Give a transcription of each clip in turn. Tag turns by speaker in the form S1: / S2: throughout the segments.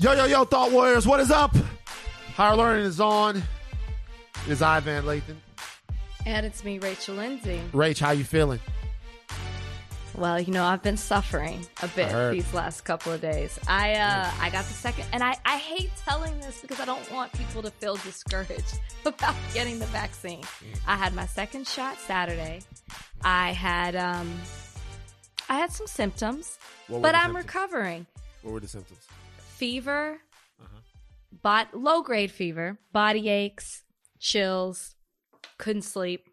S1: Yo, yo, yo, Thought Warriors, what is up? Higher Learning is on. It is I, Van Lathan.
S2: And it's me, Rachel Lindsay.
S1: Rach, how you feeling?
S2: Well, you know, I've been suffering a bit these last couple of days. I uh I got the second and I, I hate telling this because I don't want people to feel discouraged about getting the vaccine. I had my second shot Saturday. I had um I had some symptoms, but I'm
S1: symptoms?
S2: recovering.
S1: What were the symptoms?
S2: Fever,
S1: Uh-huh.
S2: bot low grade fever, body aches, chills, couldn't sleep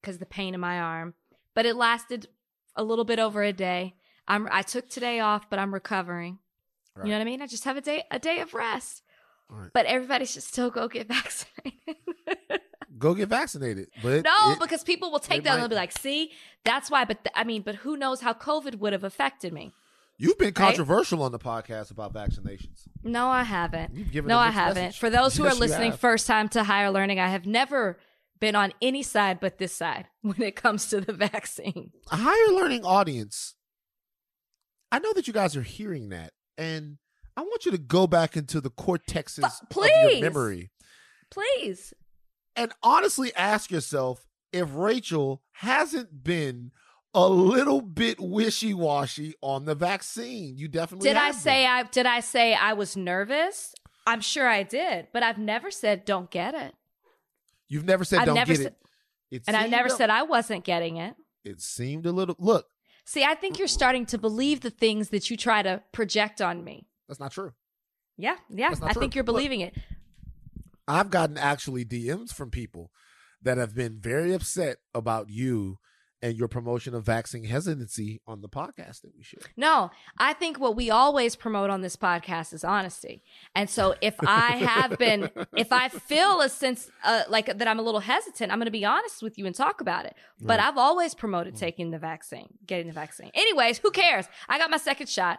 S2: because the pain in my arm. But it lasted a little bit over a day. I'm I took today off, but I'm recovering.
S1: Right.
S2: You know what I mean? I just have a day a day of rest.
S1: Right.
S2: But everybody should still go get vaccinated.
S1: Go get vaccinated. But
S2: no,
S1: it-
S2: because people will take that and they'll be like, "See, that's why." But th- I mean, but who knows how COVID would have affected me?
S1: You've been controversial on the podcast about vaccinations.
S2: No, I haven't.
S1: You've given
S2: no, I haven't.
S1: message.
S2: For those who
S1: Yes,
S2: are listening first time to higher learning, I have never been on any side but this side when it comes to the vaccine.
S1: A higher learning audience, I know that you guys are hearing that, and I want you to go back into the cortexes
S2: But
S1: of your memory
S2: Please.
S1: and honestly ask yourself if Rachel hasn't been a little bit wishy-washy on the vaccine. You definitely
S2: Did I say
S1: been.
S2: I did I say I was nervous? I'm sure I did, but I've never said don't get it.
S1: You've never said
S2: I've
S1: don't
S2: never
S1: get
S2: said,
S1: it. it
S2: and I never
S1: a-
S2: said I wasn't getting it.
S1: it seemed a little look,
S2: See, I think you're starting to believe the things that you try to project on me.
S1: that's not true.
S2: Yeah, yeah. I
S1: true.
S2: think you're
S1: Look.
S2: believing it.
S1: I've gotten actually DMs from people that have been very upset about you and your promotion of vaccine hesitancy on the podcast that we share.
S2: No, I think what we always promote on this podcast is honesty. And so if I have been, if I feel a sense uh, like that I'm a little hesitant, I'm going to be honest with you and talk about it. But
S1: Right.
S2: I've always promoted taking the vaccine, getting the vaccine. Anyways, who cares? I got my second shot.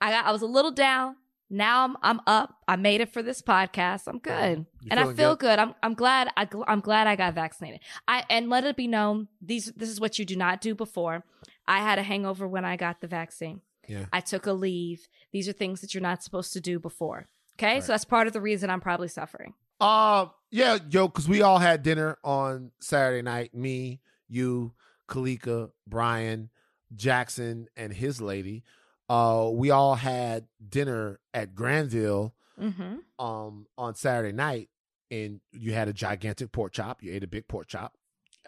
S2: I got, I was a little down. Now I'm I'm up. I made it for this podcast. I'm good,
S1: You
S2: and I feel
S1: good?
S2: good. I'm I'm glad. I gl- I'm glad I got vaccinated. I and let it be known these this is what you do not do before. I had a hangover when I got the vaccine.
S1: Yeah.
S2: I took a leave. These are things that you're not supposed to do before. Okay,
S1: Right.
S2: so that's part of the reason I'm probably suffering.
S1: Uh yeah, yo, because we all had dinner on Saturday night. Me, you, Kalika, Brian, Jackson, and his lady. Uh, we all had dinner at Granville
S2: Mm-hmm.
S1: um on Saturday night, and you had a gigantic pork chop. You ate a big pork chop.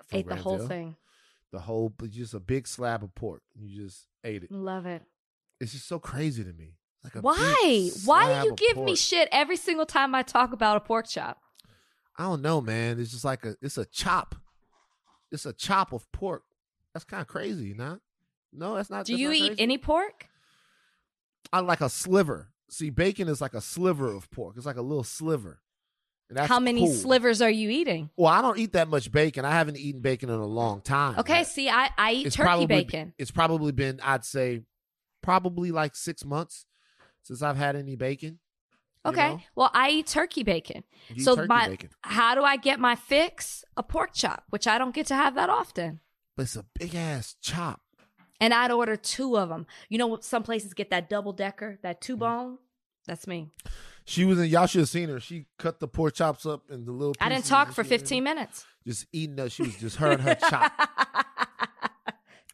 S1: from
S2: Ate the whole thing.
S1: The whole, just a big slab of pork. You just ate it.
S2: Love it.
S1: It's just so crazy to me. Like a
S2: Why? Why do you give me shit every single time I talk about a pork chop?
S1: I don't know, man. It's just like a it's a chop. It's a chop of pork. That's kind of crazy, you know? No, that's not.
S2: Do
S1: that's
S2: you
S1: not
S2: eat
S1: crazy.
S2: any pork?
S1: I like a sliver. See, bacon is like a sliver of pork. It's like a little sliver. And that's
S2: How many
S1: cool.
S2: slivers are you eating?
S1: Well, I don't eat that much bacon. I haven't eaten bacon in a long time.
S2: Okay, see, I, I eat
S1: it's
S2: turkey
S1: probably
S2: bacon.
S1: It's probably been, I'd say, probably like six months since I've had any bacon. you
S2: Okay,
S1: know?
S2: well, I eat turkey bacon.
S1: You
S2: so
S1: turkey
S2: my,
S1: bacon.
S2: how do I get my fix? A pork chop, which I don't get to have that often.
S1: But it's a big ass chop.
S2: And I'd order two of them. You know, what? some places get that double decker, that two mm-hmm. bone. That's me.
S1: She was in. Y'all should have seen her. She cut the pork chops up in the little.
S2: I didn't talk for
S1: she was
S2: 15 minutes.
S1: Just eating. That. She was just her and her chop.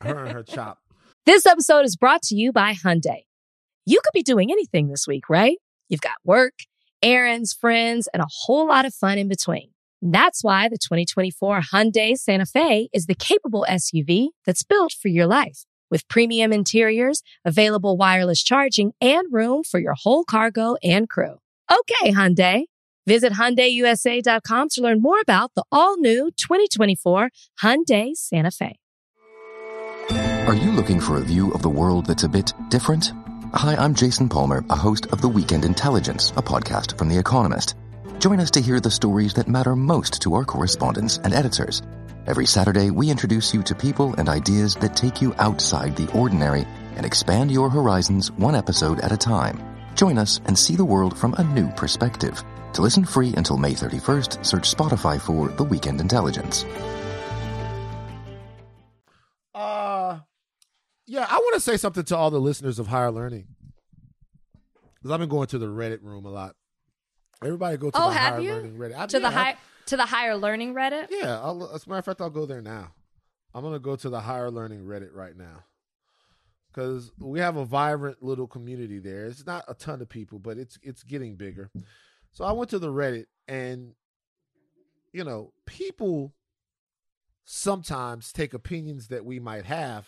S1: Her and her chop.
S3: This episode is brought to you by Hyundai. You could be doing anything this week, right? You've got work, errands, friends, and a whole lot of fun in between. That's why the 2024 Hyundai Santa Fe is the capable SUV that's built for your life. With premium interiors, available wireless charging, and room for your whole cargo and crew. Okay, Hyundai. Visit HyundaiUSA.com to learn more about the all-new 2024 Hyundai Santa Fe.
S4: Are you looking for a view of the world that's a bit different? Hi, I'm Jason Palmer, a host of The Weekend Intelligence, a podcast from The Economist. Join us to hear the stories that matter most to our correspondents and editors. Every Saturday, we introduce you to people and ideas that take you outside the ordinary and expand your horizons one episode at a time. Join us and see the world from a new perspective. To listen free until May 31st, search Spotify for The Weekend Intelligence.
S1: Uh, yeah, I want to say something to all the listeners of higher learning. because I've been going to the Reddit room a lot. Everybody go to
S2: Oh,
S1: the
S2: have
S1: higher
S2: you?
S1: learning Reddit. I
S2: to the
S1: did. I-
S2: high to the higher learning Reddit.
S1: Yeah, I'll, as a matter of fact, I'll go there now. I'm gonna go to the higher learning Reddit right now because we have a vibrant little community there. It's not a ton of people, but it's it's getting bigger. So I went to the Reddit, and you know, people sometimes take opinions that we might have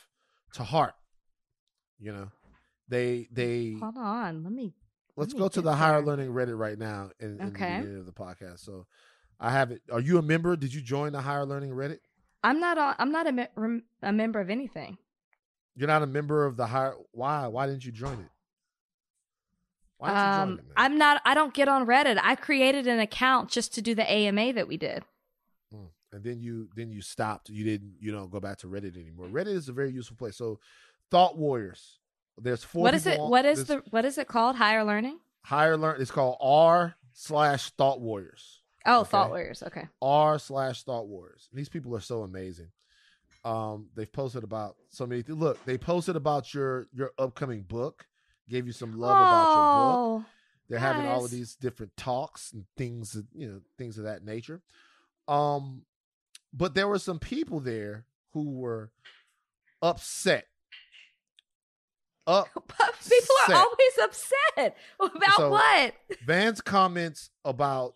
S1: to heart. You know, they they
S2: Hold on, let me.
S1: let's
S2: me
S1: go to the higher
S2: there.
S1: learning Reddit right now in, in
S2: Okay.
S1: the beginning of the podcast. So I have it. Are you a member? Did you join the higher learning Reddit?
S2: I'm not. On, I'm not a, me- a member of anything.
S1: You're not a member of the higher. Why? Why didn't you join it? Why didn't you
S2: Um,
S1: join it?
S2: I'm not. I don't get on Reddit. I created an account just to do the AMA that we did.
S1: Mm. And then you then you stopped. You didn't. You don't go back to Reddit anymore. Reddit is a very useful place. So, Thought Warriors. There's four.
S2: What is it?
S1: on-
S2: What is the? What is it called? Higher learning.
S1: higher learn? It's called R slash Thought Warriors.
S2: Oh,
S1: Okay.
S2: Thought Warriors. Okay.
S1: r slash thought warriors these people are so amazing um they've posted about so many th- look they posted about your your upcoming book gave you some love about your book
S2: Oh,
S1: they're having all of these different talks and things you know things of that nature um but there were some people there who were upset up
S2: people are always upset about
S1: So-
S2: what?
S1: Van's comments about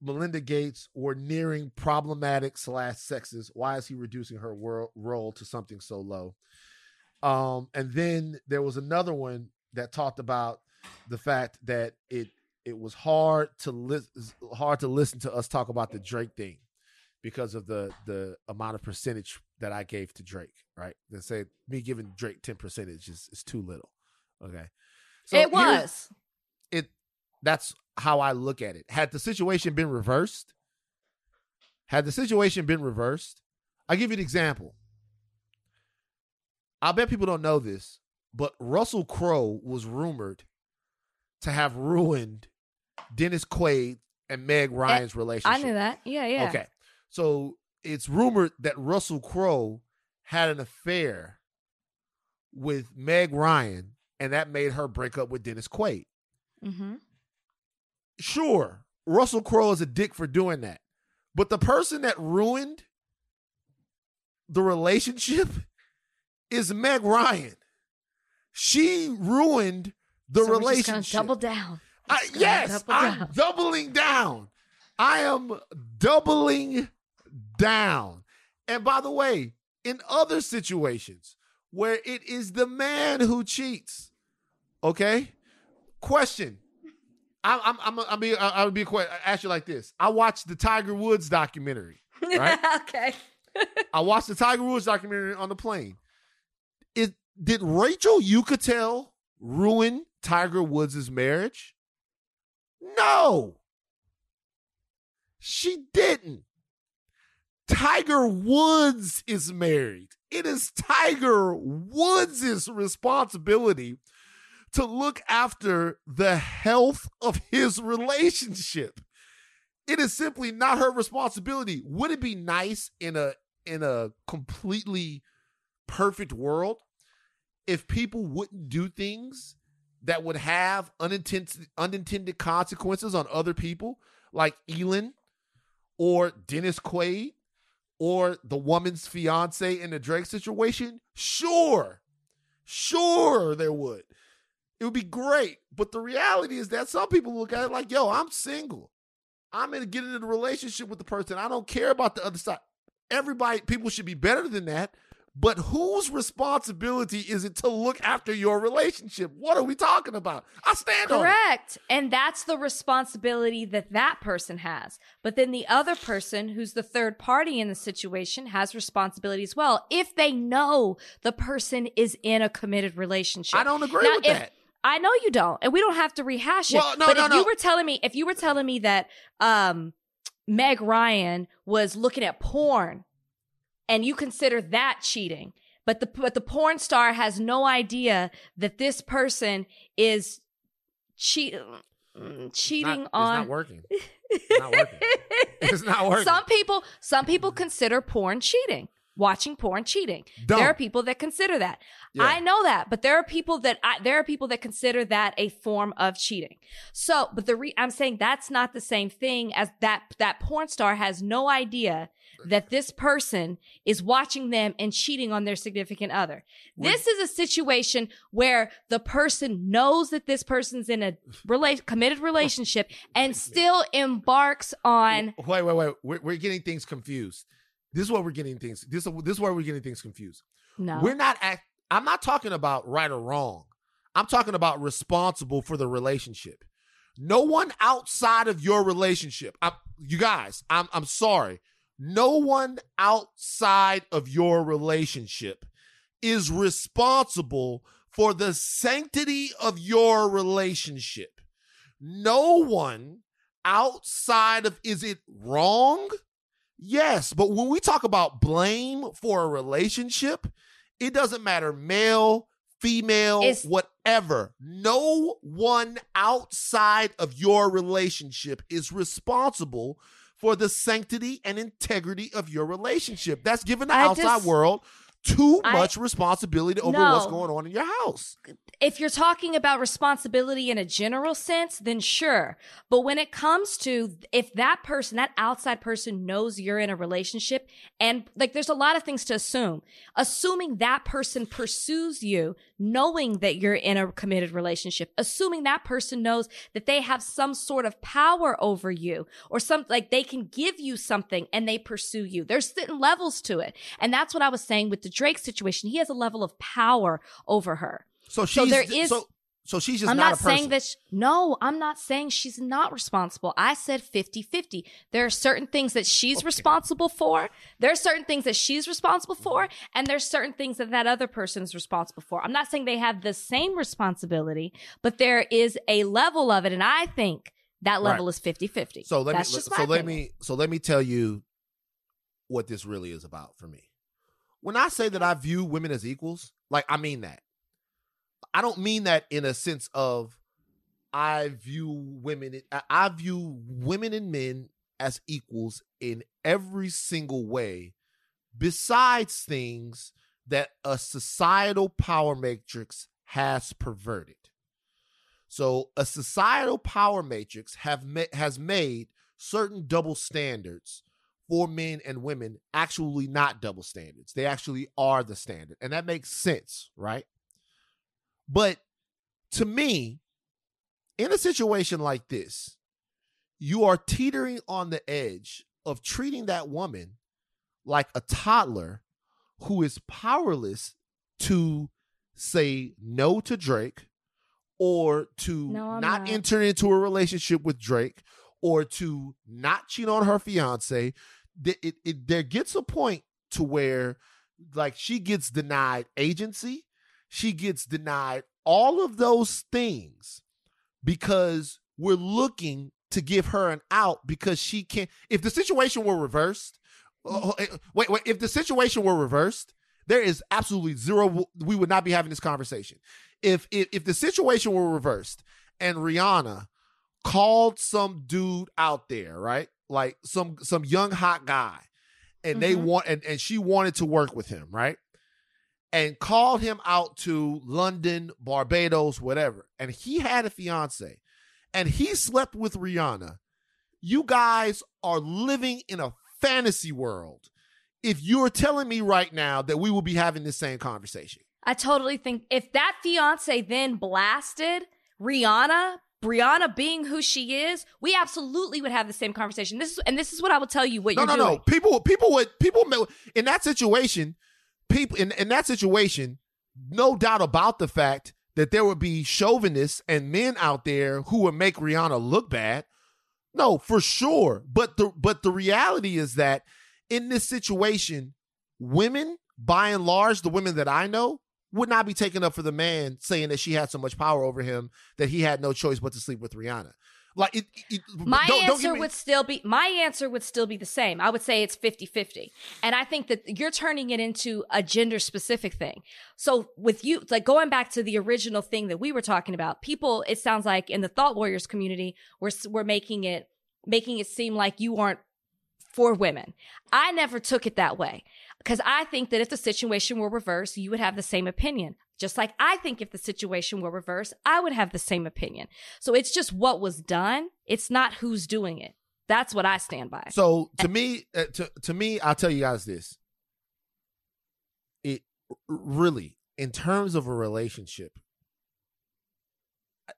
S1: Melinda Gates or nearing problematic slash sexist. Why is he reducing her wor- role to something so low? Um, and then there was another one that talked about the fact that it it was hard to listen hard to listen to us talk about the Drake thing because of the the amount of percentage that I gave to Drake. Right? They say me giving Drake ten percentage is, is too little. Okay, So
S2: it was.
S1: it that's how I look at it. Had the situation been reversed, had the situation been reversed, I'll give you an example. I bet people don't know this, but Russell Crowe was rumored to have ruined Dennis Quaid and Meg Ryan's relationship.
S2: I knew that. Yeah, yeah.
S1: Okay. So it's rumored that Russell Crowe had an affair with Meg Ryan, and that made her break up with Dennis Quaid.
S2: Mm-hmm.
S1: Sure, Russell Crowe is a dick for doing that. But the person that ruined the relationship is Meg Ryan. She ruined the
S2: so
S1: relationship.
S2: double down.
S1: I, yes,
S2: double
S1: I'm
S2: down.
S1: doubling down. I am doubling down. And by the way, in other situations where it is the man who cheats, okay? Question. I, I'm I'm I'm be I'll be quick. Ask you like this. I watched the Tiger Woods documentary. Right?
S2: okay.
S1: I watched the Tiger Woods documentary on the plane. It did Rachel Uchitel ruin Tiger Woods' marriage? No. She didn't. Tiger Woods is married. It is Tiger Woods' responsibility to look after the health of his relationship. It is simply not her responsibility. Would it be nice in a in a completely perfect world if people wouldn't do things that would have unintended unintended consequences on other people like Elon or Dennis Quaid or the woman's fiance in the Drake situation? Sure. Sure there would. It would be great. But the reality is that some people look at it like, yo, I'm single. I'm gonna get into a relationship with the person. I don't care about the other side. Everybody, people should be better than that. But whose responsibility is it to look after your relationship? What are we talking about? I stand on.
S2: Correct. And that's the responsibility that that person has. But then the other person, who's the third party in the situation, has responsibility as well if they know the person is in a committed relationship.
S1: I don't agree
S2: Now,
S1: with
S2: if-
S1: that.
S2: I know you don't, and we don't have to rehash it.
S1: Well, no,
S2: but
S1: no,
S2: if
S1: no.
S2: you were telling me, if you were telling me that um, Meg Ryan was looking at porn, and you consider that cheating, but the but the porn star has no idea that this person is cheat, mm, cheating
S1: Not-
S2: on.
S1: It's not working. It's not working. It's not working.
S2: Some people, some people consider porn cheating. Watching porn cheating.
S1: Dumb.
S2: There are people that consider that.
S1: Yeah.
S2: I know that, but there are people that I, there are people that consider that a form of cheating. So, but the re, I'm saying that's not the same thing as that that porn star has no idea that this person is watching them and cheating on their significant other. This is a situation where the person knows that this person's in a rela- committed relationship and still embarks on
S1: Wait, wait, wait. We're, we're getting things confused. This is what we're getting things. This this is where we're getting things confused.
S2: no.
S1: We're not act. I'm not talking about right or wrong. I'm talking about responsible for the relationship. No one outside of your relationship. I, you guys, I'm I'm sorry. No one outside of your relationship is responsible for the sanctity of your relationship. No one outside of is it wrong? Yes, but when we talk about blame for a relationship, it doesn't matter male, female,
S2: It's-
S1: whatever. No one outside of your relationship is responsible for the sanctity and integrity of your relationship. That's given the
S2: I
S1: outside world too
S2: I-
S1: much responsibility over what's going on in your house.
S2: if you're talking about responsibility in a general sense, then sure. But when it comes to if that person, that outside person knows you're in a relationship and like there's a lot of things to assume. Assuming that person pursues you knowing that you're in a committed relationship, assuming that person knows that they have some sort of power over you or some like they can give you something and they pursue you. There's certain levels to it. And that's what I was saying with the Drake situation. He has a level of power over her.
S1: So she's
S2: So there is-
S1: so, so she's just
S2: I'm
S1: not,
S2: not, saying that, sh- no, I'm not saying she's not responsible. I said 50 50. There are certain things that she's responsible for. There are certain things that she's responsible for. And there's certain things that that other person is responsible for. I'm not saying they have the same responsibility, but there is a level of it. And I think that level
S1: Right.
S2: is 50 50.
S1: So let
S2: That's
S1: me so let
S2: opinion.
S1: me so let me tell you what this really is about for me. When I say that I view women as equals, like I mean that. I don't mean that in a sense of I view women I- view women and men as equals in every single way besides things that a societal power matrix has perverted. So a societal power matrix have ma- has made certain double standards for men and women actually not double standards. They actually are the standard. And that makes sense, right? But to me, in a situation like this, you are teetering on the edge of treating that woman like a toddler who is powerless to say no to Drake or to
S2: No,
S1: not,
S2: not.
S1: enter into a relationship with Drake or to not cheat on her fiance. Th- It, it, there gets a point to where like she gets denied agency, she gets denied all of those things because we're looking to give her an out because she can't. If the situation were reversed, oh, eh, wait, wait. If the situation were reversed, there is absolutely zero. We would not be having this conversation. If if if the situation were reversed and Rihanna called some dude out there, right, like some some young hot guy, and they
S2: Mhm.
S1: want and, and she wanted to work with him, right, and called him out to London, Barbados, whatever, and he had a fiance, and he slept with Rihanna. You guys are living in a fantasy world. If you're telling me right now that we will be having this same conversation.
S2: I totally think if that fiance then blasted Rihanna, Rihanna being who she is, we absolutely would have the same conversation. This is, and this is what I will tell you what
S1: no,
S2: you're
S1: no,
S2: doing.
S1: no. People, people would, people in that situation, people in, in that situation, no doubt about the fact that there would be chauvinists and men out there who would make Rihanna look bad. No, for sure. But the but the reality is that in this situation, women, by and large, the women that I know, would not be taken up for the man saying that she had so much power over him that he had no choice but to sleep with Rihanna. Like it, it-
S2: My
S1: don't- don't
S2: answer
S1: me-
S2: would still be my answer would still be the same. I would say it's 50-50. And I think that you're turning it into a gender specific thing. So with you like going back to the original thing that we were talking about, people it sounds like in the thought warriors community we're we're making it making it seem like you aren't for women. I never took it that way because I think that if the situation were reversed, you would have the same opinion. Just like I think if the situation were reversed, I would have the same opinion. So it's just what was done. It's not who's doing it. That's what I stand by.
S1: So to me, uh, to to me, I'll tell you guys this. It really, in terms of a relationship,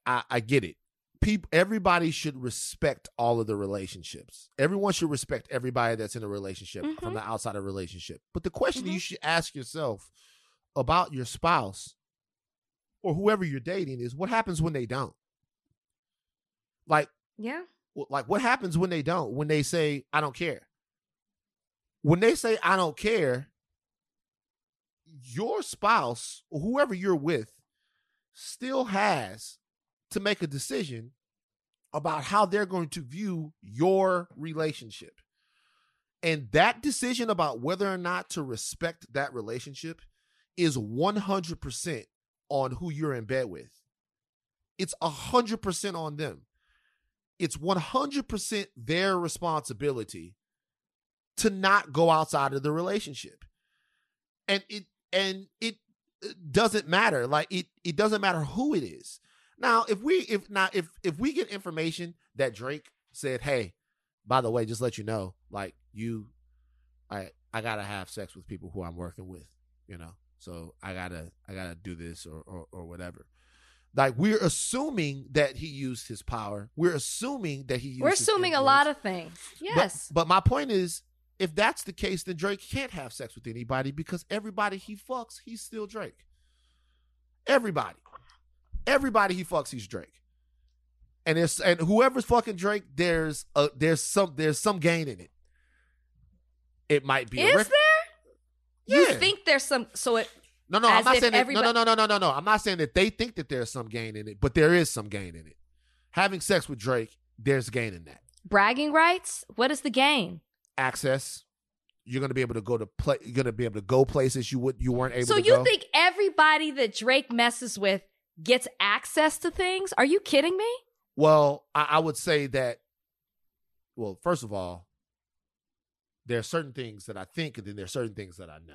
S1: I, I get it. People, everybody should respect all of the relationships. Everyone should respect everybody that's in a relationship
S2: Mhm.
S1: from the outside of a relationship. But the question
S2: Mhm.
S1: you should ask yourself about your spouse or whoever you're dating is what happens when they don't. Like
S2: yeah.
S1: like what happens when they don't when they say i don't care when they say i don't care your spouse or whoever you're with still has to make a decision about how they're going to view your relationship. And that decision about whether or not to respect that relationship is 100% on who you're in bed with. It's 100% on them. It's 100% their responsibility to not go outside of the relationship. And it and it doesn't matter. Like it it doesn't matter who it is now if we if now if if we get information that drake said hey by the way just let you know like you i i gotta have sex with people who i'm working with you know so i gotta i gotta do this or or, or whatever like we're assuming that he used his power. We're assuming that he used.
S2: We're assuming a lot of things.
S1: But-
S2: Yes.
S1: But, my point is, if that's the case, then Drake can't have sex with anybody because everybody he fucks, he's still Drake. Everybody, everybody he fucks, he's Drake. And it's and whoever's fucking Drake, there's a there's some there's some gain in it. It might be
S2: Is
S1: rec-
S2: there? You
S1: Yeah.
S2: think there's some so it
S1: No, no, I'm not saying that, no,
S2: everybody-
S1: no, no, no, no, no, no. I'm not saying that they think that there's some gain in it, but there is some gain in it. Having sex with Drake, there's gain in that.
S2: bragging rights? What is the game?
S1: Access. You're gonna be able to go to play. You're gonna be able to go places you would you weren't able
S2: So
S1: to
S2: you
S1: go.
S2: think everybody that Drake messes with gets access to things? Are you kidding me?
S1: Well, I, I would say that. Well, first of all, there are certain things that I think, and then there are certain things that I know.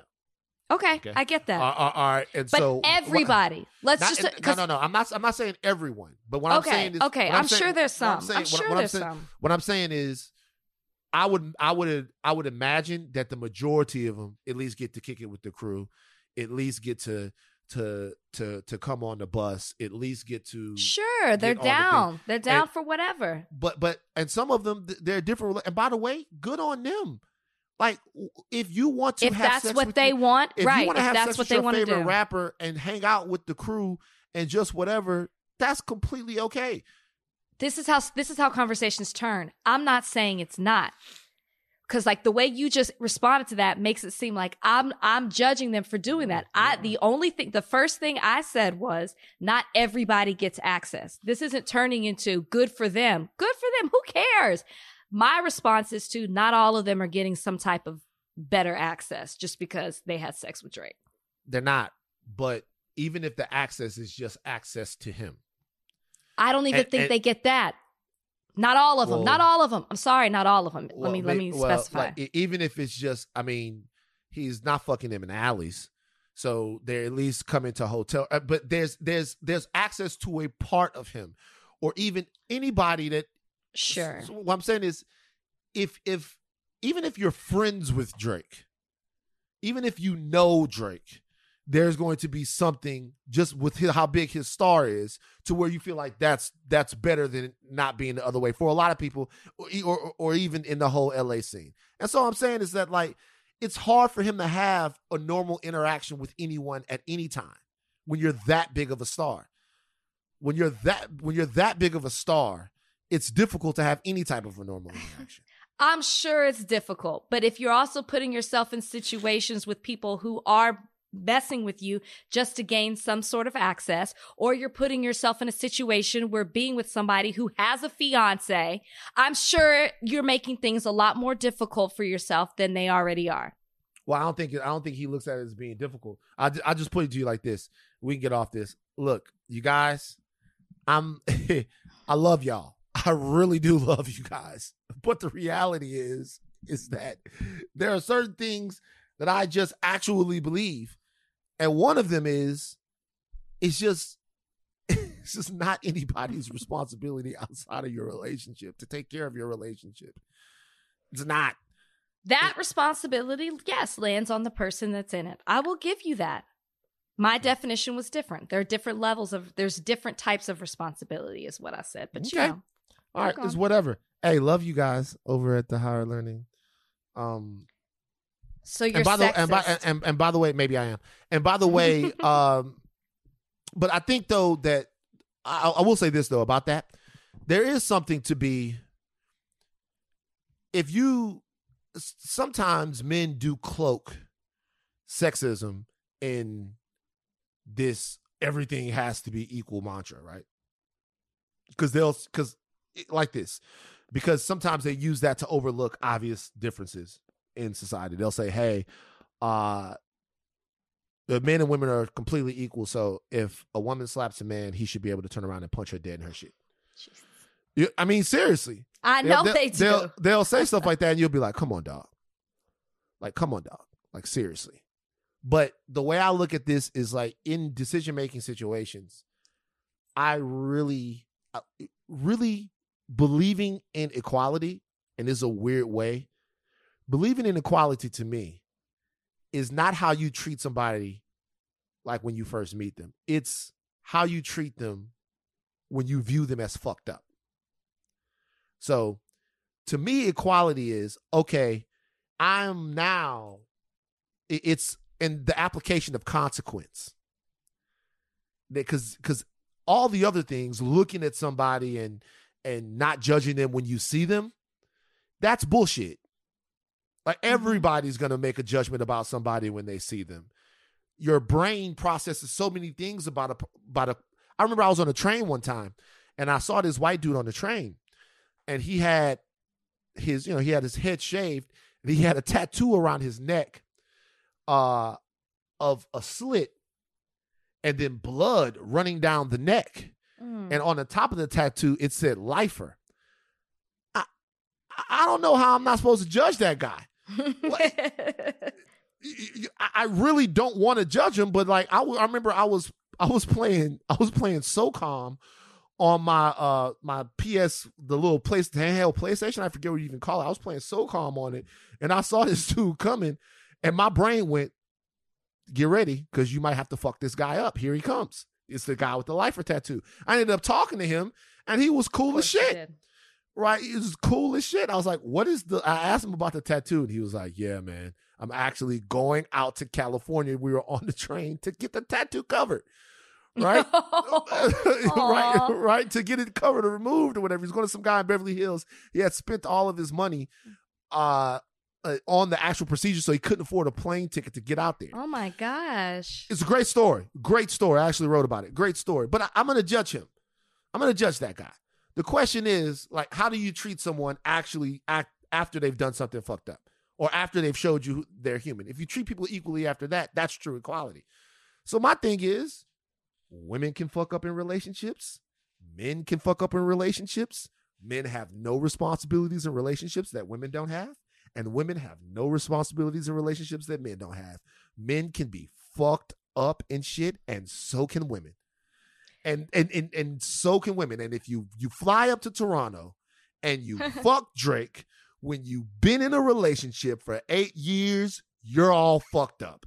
S2: Okay,
S1: Okay.
S2: I get that.
S1: All- all- all right, and
S2: but
S1: so
S2: everybody, let's
S1: Not-
S2: just
S1: no, no, no. I'm not. I'm not saying everyone, but what I'm saying is
S2: okay.
S1: what
S2: I'm,
S1: saying-
S2: sure there's some.
S1: I'm, saying,
S2: I'm
S1: what-
S2: sure
S1: what
S2: there's
S1: saying-
S2: some.
S1: What I'm saying is, I would, I would, I would imagine that the majority of them at least get to kick it with the crew, at least get to to to to come on the bus, at least get to.
S2: Sure, they're
S1: all the
S2: down. They're down
S1: And-
S2: for whatever.
S1: But but and some of them they're different. And by the way, good on them. Like if you want to
S2: If
S1: have
S2: that's
S1: sex
S2: what
S1: with
S2: they
S1: your-
S2: want,
S1: if
S2: right?
S1: you want to
S2: If
S1: have
S2: that's
S1: sex
S2: what
S1: with
S2: they
S1: your
S2: want to
S1: favorite
S2: do.
S1: rapper and hang out with the crew and just whatever, that's completely okay.
S2: this is how this is how conversations turn. I'm not saying it's not. Cause like the way you just responded to that makes it seem like I'm I'm judging them for doing that. I the mm-hmm. only thing the first thing I said was not everybody gets access. This isn't turning into good for them. Good for them. Who cares? My response is to not all of them are getting some type of better access just because they had sex with Drake.
S1: They're not. But even if the access is just access to him,
S2: I don't even
S1: And-
S2: think
S1: and-
S2: they get that. Not all of them. Not all of them. I'm sorry, not all of them. let me let me
S1: well,
S2: specify.
S1: like, even if it's just, I mean, he's not fucking them in alleys, so they're at least coming to hotel. uh, But there's there's there's access to a part of him, or even anybody that
S2: sure.
S1: So what I'm saying is, if if even if you're friends with Drake, even if you know Drake, there's going to be something just with hi- how big his star is to where you feel like that's that's better than not being the other way for a lot of people, or or, or even in the whole LA scene. And so I'm saying is that like it's hard for him to have a normal interaction with anyone at any time when you're that big of a star. When you're that when you're that big of a star, it's difficult to have any type of a normal interaction.
S2: I'm sure it's difficult, but if you're also putting yourself in situations with people who are messing with you just to gain some sort of access, or you're putting yourself in a situation where being with somebody who has a fiance, I'm sure you're making things a lot more difficult for yourself than they already are.
S1: Well, I don't think I don't think he looks at it as being difficult. I I just put it to you like this. We can get off this. Look, you guys, I'm I love y'all. I really do love you guys. But the reality is is that there are certain things that I just actually believe. And one of them is it's just it's just not anybody's responsibility outside of your relationship to take care of your relationship. It's not.
S2: That responsibility, yes, lands on the person that's in it. I will give you that. My definition was different. There are different levels of there's different types of responsibility, is what I said. But you
S1: Okay.
S2: know,
S1: All right, it's whatever. Hey, love you guys over at the higher learning. Um
S2: so you're
S1: and by the and by
S2: sexist.
S1: and, and by the way, maybe I am. And by the way, um, but I think though that I, I will say this though about that, there is something to be. If you sometimes men do cloak sexism in this everything has to be equal mantra, right? Because they'll because like this, because sometimes they use that to overlook obvious differences in society. They'll say, "Hey, uh the men and women are completely equal. So if a woman slaps a man, he should be able to turn around and punch her dead in her shit." You, I mean, seriously.
S2: I know
S1: They'll-
S2: they do.
S1: They'll, they'll say stuff like that, and you'll be like, "Come on, dog." Like, come on, dog. Like, seriously. But the way I look at this is like in decision making situations, I really, really believing in equality, and this is a weird way. Believing in equality to me is not how you treat somebody like when you first meet them. It's how you treat them when you view them as fucked up. So to me, equality is okay, I'm now, it's in the application of consequence. Because because all the other things, looking at somebody and and not judging them when you see them, that's bullshit. Like everybody's gonna make a judgment about somebody when they see them. Your brain processes so many things about a about a. I remember I was on a train one time, and I saw this white dude on the train, and he had his you know he had his head shaved, and he had a tattoo around his neck, uh, of a slit, and then blood running down the neck,
S2: Mm.
S1: and on the top of the tattoo it said "lifer." I I don't know how I'm not supposed to judge that guy. y- I really don't want to judge him, but like I, I remember I was I was playing I was playing SOCOM on my uh my PS the little place the handheld PlayStation I forget what you even call it I was playing SOCOM on it and I saw this dude coming and my brain went get ready because you might have to fuck this guy up here he comes it's the guy with the lifer tattoo. I ended up talking to him and he was cool as shit. Right? He was cool as shit. I was like, what is the I asked him about the tattoo, and he was like, Yeah, man. I'm actually going out to California. We were on the train to get the tattoo covered. Right? right, right, to get it covered or removed or whatever. He's going to some guy in Beverly Hills. He had spent all of his money uh, uh on the actual procedure, so he couldn't afford a plane ticket to get out there.
S2: Oh my gosh.
S1: It's a great story. Great story. I actually wrote about it. Great story. But I, I'm going to judge him. I'm going to judge that guy. The question is, like, how do you treat someone actually act after they've done something fucked up or after they've showed you they're human? If you treat people equally after that, that's true equality. So my thing is, women can fuck up in relationships. Men can fuck up in relationships. Men have no responsibilities in relationships that women don't have. And women have no responsibilities in relationships that men don't have. Men can be fucked up and shit, and so can women. And and and, and so can women. And if you you fly up to Toronto and you fuck Drake when you've been in a relationship for eight years, you're all fucked up.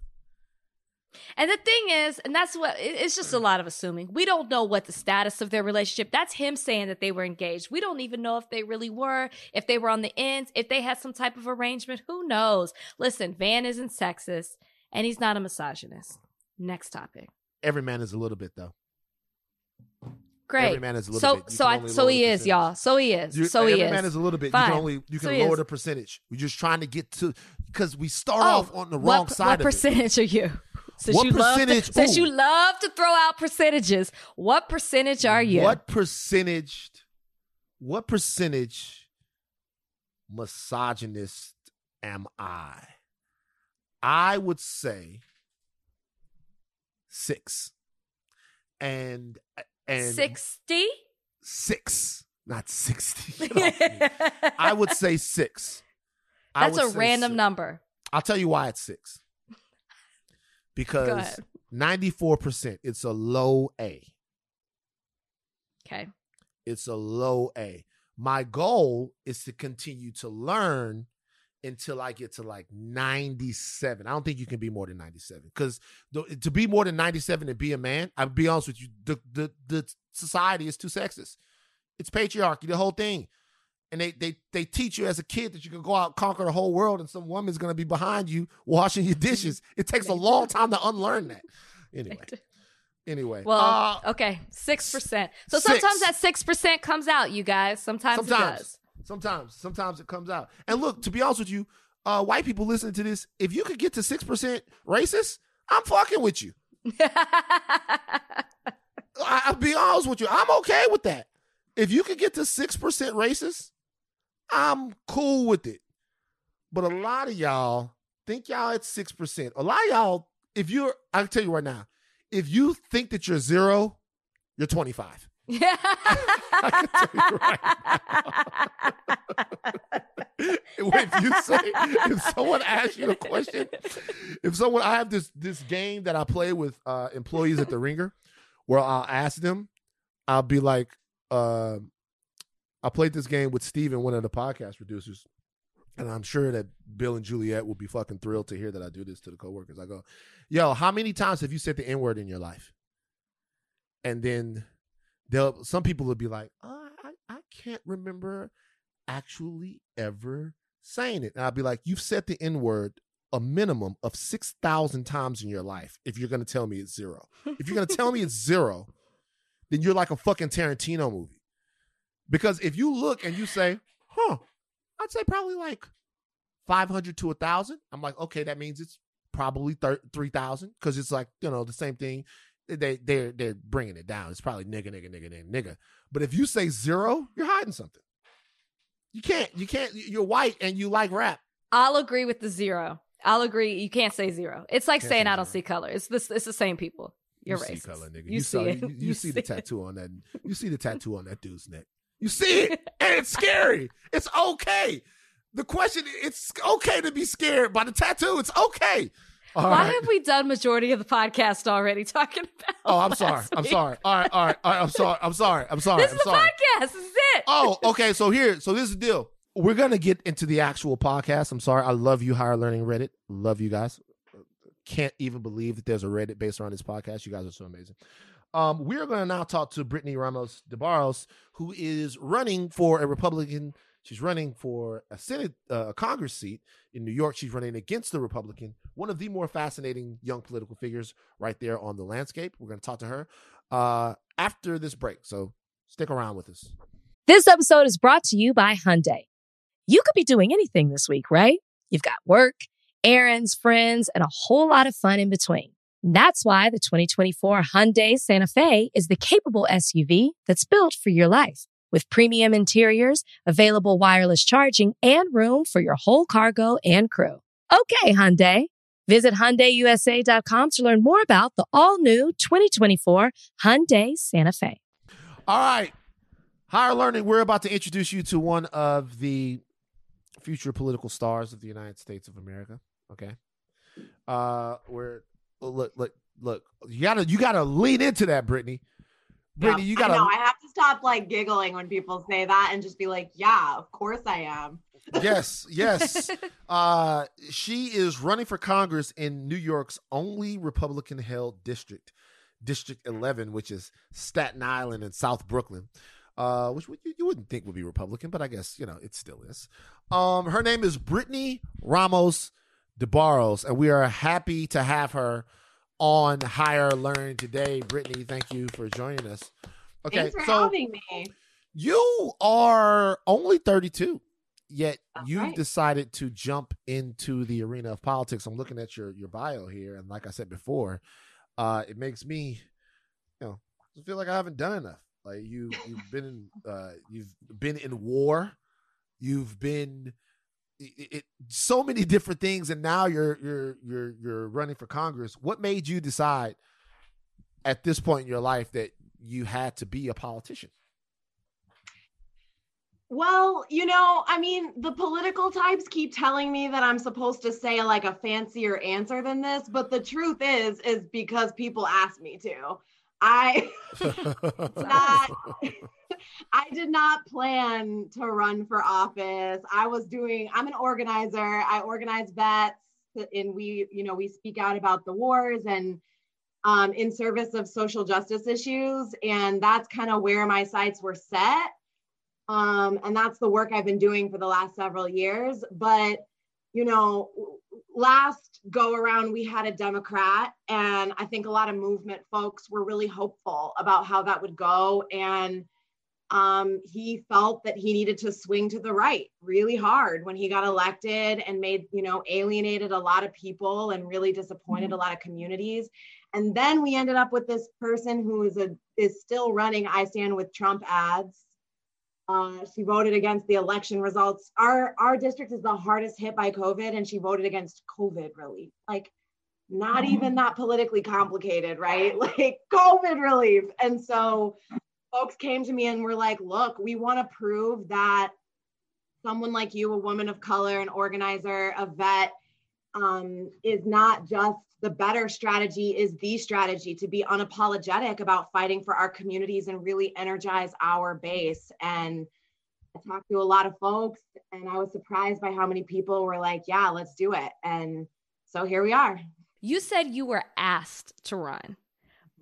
S2: And the thing is, and that's what it's just a mm. lot of assuming. We don't know what the status of their relationship. That's him saying that they were engaged. We don't even know if they really were, if they were on the ends, if they had some type of arrangement. Who knows? Listen, Van isn't sexist and he's not a misogynist. Next topic.
S1: Every man is a little bit though.
S2: Great.
S1: Every man is a little
S2: so
S1: bit. You
S2: so I so he is, y'all. So he is.
S1: You-
S2: so he
S1: every
S2: is.
S1: man is a little bit. You can only you can
S2: he
S1: lower the percentage. We're just trying to get to because we start
S2: Oh,
S1: off on the wrong
S2: what,
S1: side
S2: What
S1: of it.
S2: percentage are you? Since
S1: What
S2: you love to-
S1: percentage-
S2: since you love to throw out percentages, what percentage are you?
S1: What percentage? What percentage misogynist am I? I would say six, and uh, and
S2: Sixty?
S1: six, not sixty. Get off me. I would say six.
S2: That's a random
S1: six.
S2: number.
S1: I'll tell you why it's six. Because ninety four percent, it's a low A.
S2: Okay.
S1: It's a low A. My goal is to continue to learn until I get to like 97. I don't think you can be more than 97 because to be more than 97 and be a man, I'll be honest with you, the, the, the society is too sexist. It's patriarchy, the whole thing. And they, they they teach you as a kid that you can go out conquer the whole world and some woman's going to be behind you washing your dishes. It takes a long time to unlearn that. Anyway, anyway.
S2: Well,
S1: uh,
S2: okay, six percent. So
S1: six.
S2: sometimes that six percent comes out, you guys. Sometimes, it does.
S1: Sometimes, sometimes it comes out. And look, to be honest with you, uh, white people listening to this, if you could get to six percent racist, I'm fucking with you. I, I'll be honest with you, I'm okay with that. If you could get to six percent racist, I'm cool with it. But a lot of y'all think y'all at six percent. A lot of y'all, if you're, I'll tell you right now, if you think that you're zero, you're 25. Right if you say if someone asks you a question, if someone I have this this game that I play with uh employees at the ringer where I'll ask them, I'll be like, uh, I played this game with Steven, one of the podcast producers. And I'm sure that Bill and Juliet will be fucking thrilled to hear that I do this to the coworkers. I go, yo, how many times have you said the N word in your life? And then they'll some people will be like, oh, I, I can't remember actually ever saying it. And I'll be like, you've said the N word a minimum of 6,000 times in your life if you're going to tell me it's zero. If you're going to tell me it's zero, then you're like a fucking Tarantino movie. Because if you look and you say, huh, I'd say probably like 500 to a 1,000, I'm like, okay, that means it's probably 3,000 because it's like, you know, the same thing they they're they're bringing it down. It's probably nigga, nigga, nigga, nigga, nigga. But if you say zero, you're hiding something. You can't. You can't. You're white and you like rap.
S2: I'll agree with the zero. I'll agree. You can't say zero. It's like
S1: Can't
S2: saying
S1: say
S2: I don't
S1: zero.
S2: see color. It's this. It's the same people. You're
S1: you
S2: racist.
S1: see color, nigga.
S2: You,
S1: You,
S2: see
S1: saw,
S2: it.
S1: You, you see the
S2: it.
S1: tattoo on that. You see the tattoo on that dude's neck. You see it, and it's scary. It's okay. The question: It's okay to be scared by the tattoo. It's okay. All
S2: Why
S1: right.
S2: have we done majority of the podcast already talking about?
S1: Oh, I'm sorry.
S2: last
S1: I'm sorry. All right, all right, all right. I'm sorry. I'm sorry. I'm sorry.
S2: This
S1: I'm
S2: is the
S1: sorry.
S2: podcast. This is it.
S1: oh, okay. So here, so this is the deal. We're gonna get into the actual podcast. I'm sorry. I love you, higher learning Reddit. Love you guys. Can't even believe that there's a Reddit based around this podcast. You guys are so amazing. Um, we're gonna now talk to Brittany Ramos DeBarros, who is running for a Republican. She's running for a Senate, uh, a Congress seat in New York. She's running against the Republican, one of the more fascinating young political figures right there on the landscape. We're going to talk to her uh, after this break. So stick around with us.
S3: This episode is brought to you by Hyundai. You could be doing anything this week, right? You've got work, errands, friends, and a whole lot of fun in between. That's why the 2024 Hyundai Santa Fe is the capable SUV that's built for your life. With premium interiors, available wireless charging, and room for your whole cargo and crew. Okay, Hyundai. Visit HyundaiUSA.com to learn more about the all-new 2024 Hyundai Santa Fe.
S1: All right. Higher learning, we're about to introduce you to one of the future political stars of the United States of America. Okay. Uh we're look look look you gotta you gotta lean into that, Brittany. Brittany, you gotta
S5: I have to stop like giggling when people say that and just be like, yeah, of course I am.
S1: yes, yes. Uh, she is running for Congress in New York's only Republican held district, District 11, which is Staten Island and South Brooklyn. Uh, which you, you wouldn't think would be Republican, but I guess you know it still is. Um, her name is Brittany Ramos DeBarros, and we are happy to have her on Higher Learn today. Brittany, thank you for joining us. Okay,
S5: Thanks for
S1: so
S5: having me.
S1: you are only 32, yet
S5: That's
S1: you've
S5: right.
S1: decided to jump into the arena of politics. I'm looking at your your bio here, and like I said before, uh, it makes me, you know, feel like I haven't done enough. Like you, you've been in, uh, you've been in war, you've been. It, it, so many different things, and now you're you're you're you're running for Congress. What made you decide at this point in your life that you had to be a politician?
S5: Well, you know, I mean, the political types keep telling me that I'm supposed to say like a fancier answer than this, but the truth is, is because people ask me to. I not I did not plan to run for office. I was doing I'm an organizer. I organize vets and we, you know, we speak out about the wars and um, in service of social justice issues. And that's kind of where my sights were set. Um, and that's the work I've been doing for the last several years. But, you know, last go around, we had a Democrat, and I think a lot of movement folks were really hopeful about how that would go. And um, he felt that he needed to swing to the right really hard when he got elected and made, you know, alienated a lot of people and really disappointed mm-hmm. a lot of communities. And then we ended up with this person who is a is still running I stand with Trump ads. Uh, she voted against the election results. Our our district is the hardest hit by COVID, and she voted against COVID relief. Like, not mm-hmm. even that politically complicated, right? Like COVID relief. And so folks came to me and were like, look, we want to prove that someone like you, a woman of color, an organizer, a vet, um, is not just the better strategy, is the strategy to be unapologetic about fighting for our communities and really energize our base. And I talked to a lot of folks, and I was surprised by how many people were like, yeah, let's do it. And so here we are.
S2: You said you were asked to run.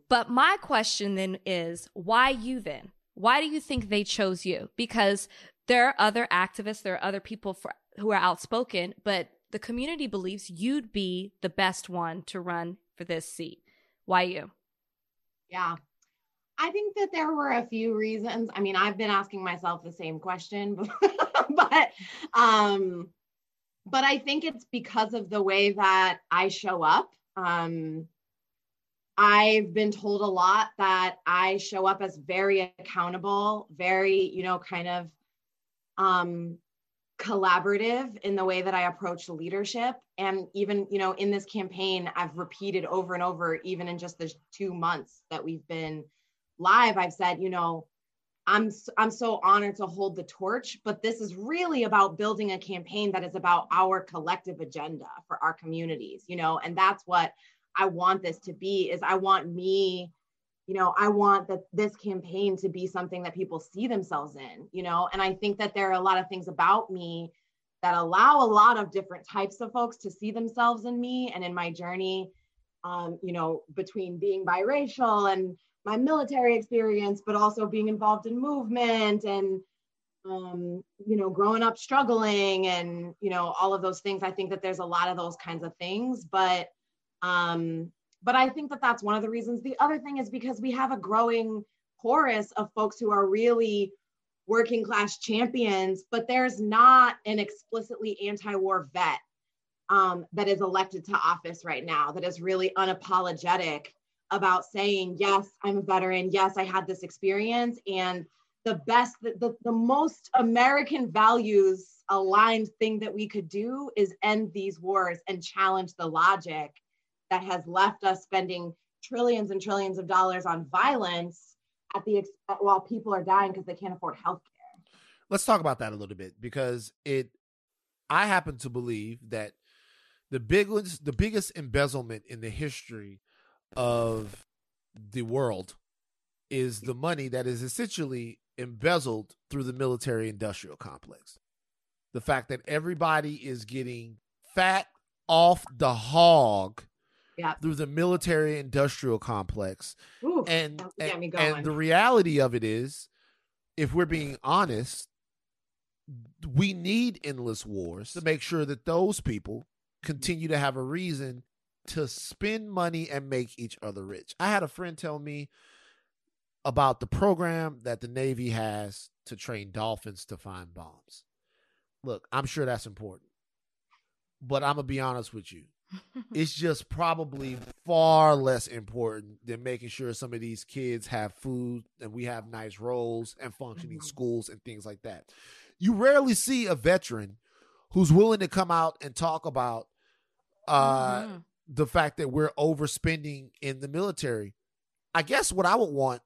S2: But my question then is why you then? Why do you think they chose you? Because there are other activists, there are other people for, who are outspoken, but the community believes you'd be the best one to run for this seat. Why you?
S5: Yeah. I think that there were a few reasons. I mean, I've been asking myself the same question, but um but I think it's because of the way that I show up. Um I've been told a lot that I show up as very accountable, very, you know, kind of um, collaborative in the way that I approach leadership. And even, you know, in this campaign, I've repeated over and over, even in just the two months that we've been live, I've said, you know, I'm I'm so honored to hold the torch, but this is really about building a campaign that is about our collective agenda for our communities, you know, and that's what I want this to be is I want me, you know, I want that this campaign to be something that people see themselves in, you know, and I think that there are a lot of things about me that allow a lot of different types of folks to see themselves in me and in my journey, um, you know, between being biracial and my military experience, but also being involved in movement and um, you know, growing up struggling and, you know, all of those things. I think that there's a lot of those kinds of things, but um, but I think that that's one of the reasons. The other thing is because we have a growing chorus of folks who are really working class champions, but there's not an explicitly anti war vet um, that is elected to office right now that is really unapologetic about saying, yes, I'm a veteran. Yes, I had this experience. And the best, the, the, the most American values aligned thing that we could do is end these wars and challenge the logic that has left us spending trillions and trillions of dollars on violence at the while people are dying because they can't afford health care.
S1: Let's talk about that a little bit because it I happen to believe that the biggest the biggest embezzlement in the history of the world is the money that is essentially embezzled through the military industrial complex. The fact that everybody is getting fat off the hog
S5: yeah.
S1: through the military industrial complex.
S5: Ooh,
S1: and and, and the reality of it is, if we're being honest, we need endless wars to make sure that those people continue to have a reason to spend money and make each other rich. I had a friend tell me about the program that the Navy has to train dolphins to find bombs. Look, I'm sure that's important. But I'm going to be honest with you it's just probably far less important than making sure some of these kids have food and we have nice roles and functioning mm-hmm. schools and things like that. You rarely see a veteran who's willing to come out and talk about uh, mm-hmm. the fact that we're overspending in the military. I guess what I would want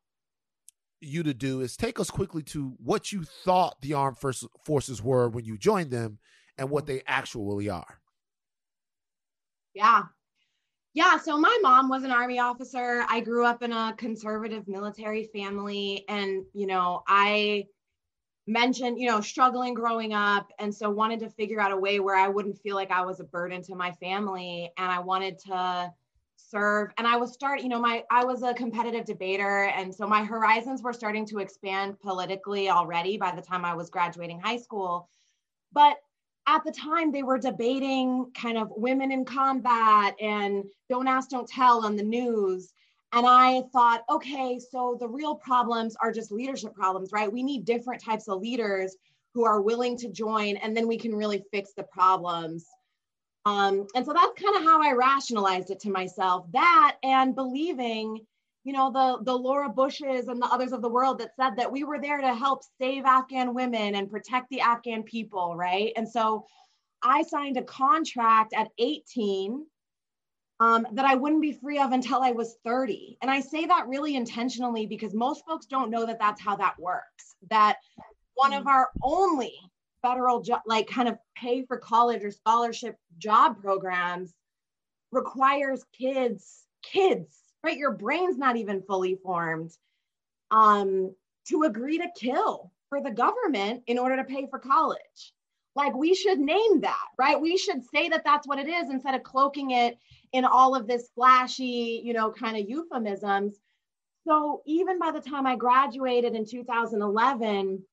S1: you to do is take us quickly to what you thought the armed forces were when you joined them and what they actually are.
S5: Yeah. Yeah. So my mom was an army officer. I grew up in a conservative military family. And, you know, I mentioned, you know, struggling growing up. And so wanted to figure out a way where I wouldn't feel like I was a burden to my family. And I wanted to serve. And I was start, you know, my I was a competitive debater. And so my horizons were starting to expand politically already by the time I was graduating high school. But at the time they were debating kind of women in combat and don't ask don't tell on the news. And i thought okay so the real problems are just leadership problems right? We need different types of leaders who are willing to join and then we can really fix the problems. Um, and so that's kind of how i rationalized it to myself that and believing you know the the laura bushes and the others of the world that said that we were there to help save afghan women and protect the afghan people right and so i signed a contract at 18 um, that i wouldn't be free of until i was 30 and i say that really intentionally because most folks don't know that that's how that works that one of mm. our only federal jo- like kind of pay for college or scholarship job programs requires kids kids right? Your brain's not even fully formed um, to agree to kill for the government in order to pay for college. Like we should name that, right? We should say that that's what it is instead of cloaking it in all of this flashy, you know, kind of euphemisms. So even by the time I graduated in 2011,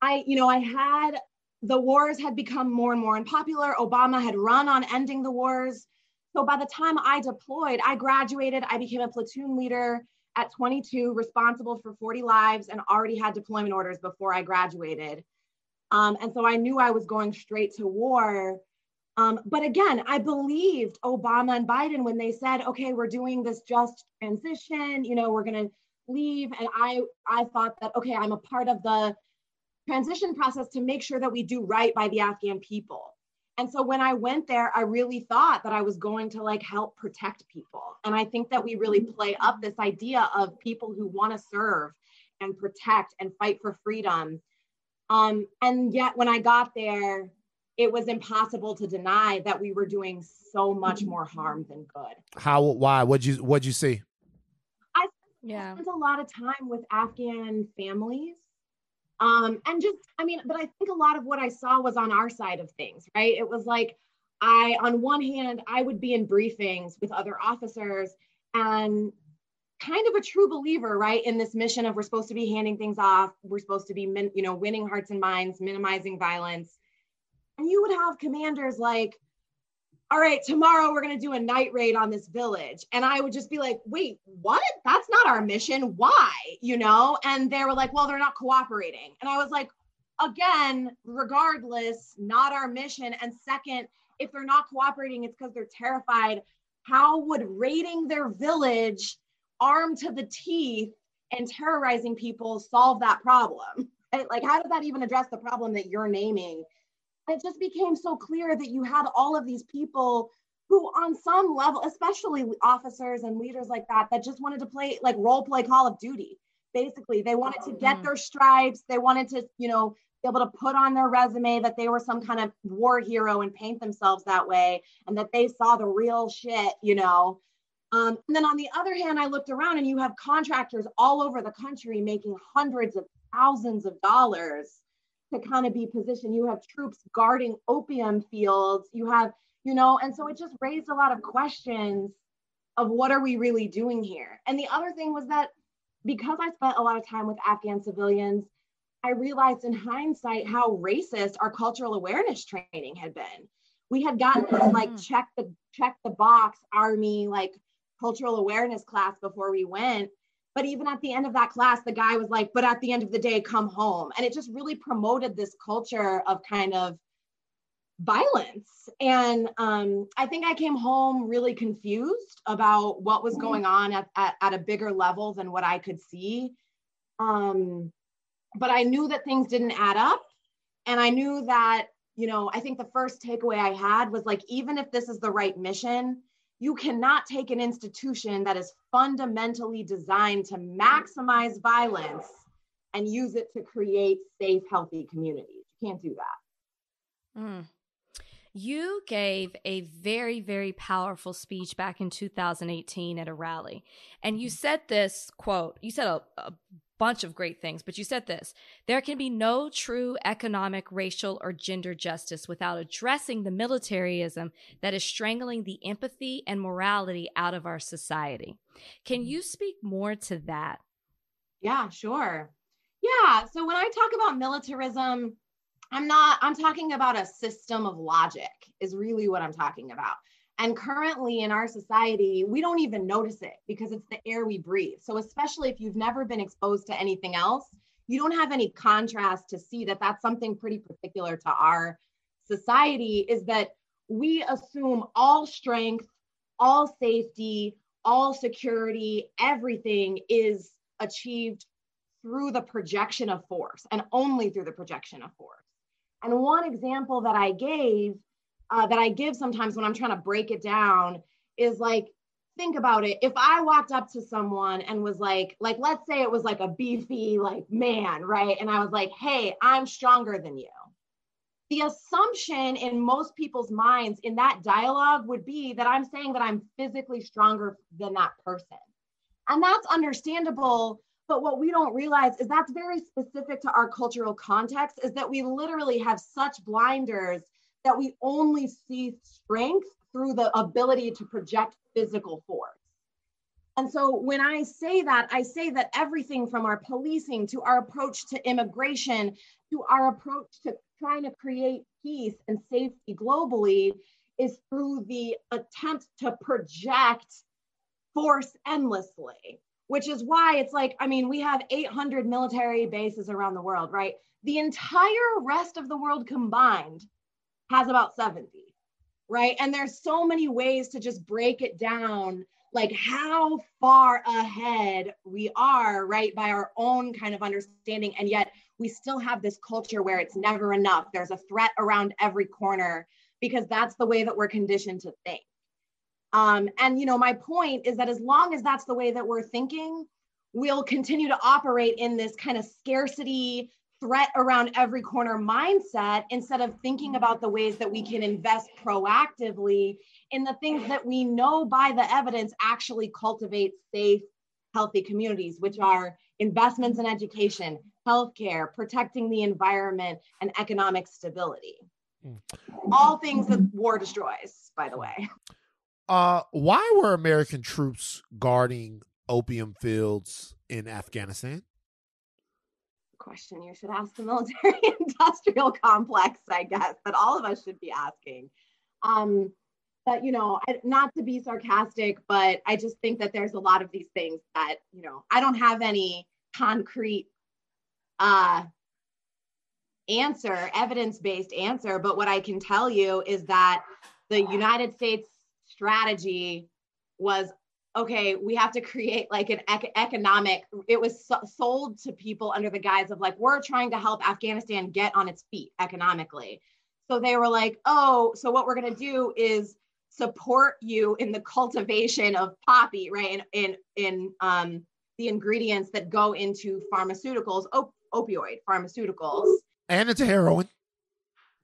S5: I, you know, I had the wars had become more and more unpopular. Obama had run on ending the wars. So by the time I deployed, I graduated, I became a platoon leader at 22, responsible for 40 lives, and already had deployment orders before I graduated. Um, and so I knew I was going straight to war. Um, but again, I believed Obama and Biden when they said, okay, we're doing this just transition, you know, we're going to leave. And I, I thought that, okay, I'm a part of the transition process to make sure that we do right by the Afghan people. And so when I went there, I really thought that I was going to like help protect people. And I think that we really play up this idea of people who want to serve and protect and fight for freedom. Um, and yet when I got there, it was impossible to deny that we were doing so much more harm than good.
S1: How why? What'd you what'd you see?
S5: I yeah. spent a lot of time with Afghan families um, and just, I mean, but I think a lot of what I saw was on our side of things, right? It was like, I, on one hand, I would be in briefings with other officers and kind of a true believer, right, in this mission of we're supposed to be handing things off, we're supposed to be, min, you know, winning hearts and minds, minimizing violence. And you would have commanders like, all right, tomorrow we're going to do a night raid on this village. And I would just be like, wait, what? That's not our mission. Why? You know? And they were like, well, they're not cooperating. And I was like, again, regardless, not our mission. And second, if they're not cooperating, it's because they're terrified. How would raiding their village, armed to the teeth, and terrorizing people solve that problem? Like, how does that even address the problem that you're naming? It just became so clear that you had all of these people who on some level especially officers and leaders like that that just wanted to play like role play call of duty basically. They wanted to get mm-hmm. their stripes. They wanted to you know be able to put on their resume that they were some kind of war hero and paint themselves that way and that they saw the real shit you know? Um, and then on the other hand i looked around and you have contractors all over the country making hundreds of thousands of dollars to kind of be positioned. You have troops guarding opium fields. You have, you know, and so it just raised a lot of questions of what are we really doing here? And the other thing was that because I spent a lot of time with Afghan civilians, I realized in hindsight how racist our cultural awareness training had been. We had gotten this like mm. check the check the box army like cultural awareness class before we went but even at the end of that class, the guy was like, but at the end of the day, come home. And it just really promoted this culture of kind of violence. And um, I think I came home really confused about what was mm-hmm. going on at, at, at a bigger level than what I could see. Um, but I knew that things didn't add up. And I knew that, you know, I think the first takeaway I had was like, even if this is the right mission, you cannot take an institution that is fundamentally designed to maximize violence and use it to create safe, healthy communities. You can't do that.
S2: Mm. You gave a very, very powerful speech back in 2018 at a rally. And you mm-hmm. said this quote, you said a, a bunch of great things, but you said this there can be no true economic, racial, or gender justice without addressing the militarism that is strangling the empathy and morality out of our society. Can mm-hmm. you speak more to that?
S5: Yeah, sure. Yeah. So when I talk about militarism, I'm not, I'm talking about a system of logic, is really what I'm talking about. And currently in our society, we don't even notice it because it's the air we breathe. So, especially if you've never been exposed to anything else, you don't have any contrast to see that that's something pretty particular to our society is that we assume all strength, all safety, all security, everything is achieved through the projection of force and only through the projection of force. And one example that I gave uh, that I give sometimes when I'm trying to break it down is like, think about it. If I walked up to someone and was like, like, let's say it was like a beefy, like man, right? And I was like, hey, I'm stronger than you. The assumption in most people's minds in that dialogue would be that I'm saying that I'm physically stronger than that person. And that's understandable. But what we don't realize is that's very specific to our cultural context, is that we literally have such blinders that we only see strength through the ability to project physical force. And so when I say that, I say that everything from our policing to our approach to immigration to our approach to trying to create peace and safety globally is through the attempt to project force endlessly, which is why it's like, I mean, we have 800 military bases around the world, right? The entire rest of the world combined has about 70, right? And there's so many ways to just break it down, like how far ahead we are, right, by our own kind of understanding. And yet we still have this culture where it's never enough. There's a threat around every corner because that's the way that we're conditioned to think. Um, and you know, my point is that as long as that's the way that we're thinking, we'll continue to operate in this kind of scarcity threat around every corner mindset instead of thinking about the ways that we can invest proactively in the things that we know by the evidence actually cultivate safe, healthy communities, which are investments in education, healthcare, protecting the environment, and economic stability. Hmm. All things that war destroys, by the way.
S1: Uh, why were American troops guarding opium fields in Afghanistan?
S5: question you should ask the military industrial complex, I guess, that all of us should be asking. Um, but, you know, not to be sarcastic, but I just think that there's a lot of these things that, you know, I don't have any concrete uh, answer, evidence based answer. But what I can tell you is that the United States strategy was okay, we have to create like an ec- economic, it was so- sold to people under the guise of like, we're trying to help Afghanistan get on its feet economically. So they were like, oh, so what we're going to do is support you in the cultivation of poppy, right? In, in, in um, the ingredients that go into pharmaceuticals, op- opioid pharmaceuticals.
S1: And it's a heroin.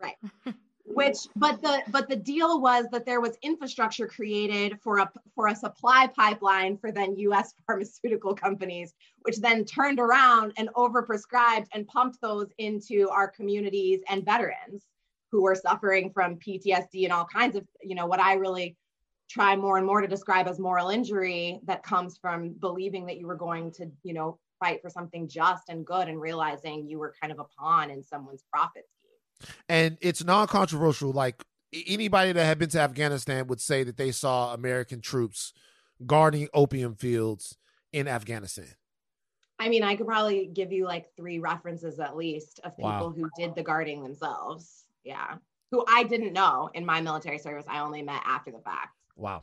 S5: Right. which but the but the deal was that there was infrastructure created for a for a supply pipeline for then US pharmaceutical companies which then turned around and overprescribed and pumped those into our communities and veterans who were suffering from PTSD and all kinds of you know what I really try more and more to describe as moral injury that comes from believing that you were going to you know fight for something just and good and realizing you were kind of a pawn in someone's profit
S1: and it's non-controversial. Like anybody that had been to Afghanistan would say that they saw American troops guarding opium fields in Afghanistan.
S5: I mean, I could probably give you like three references at least of people wow. who did the guarding themselves. Yeah. Who I didn't know in my military service. I only met after the fact.
S1: Wow.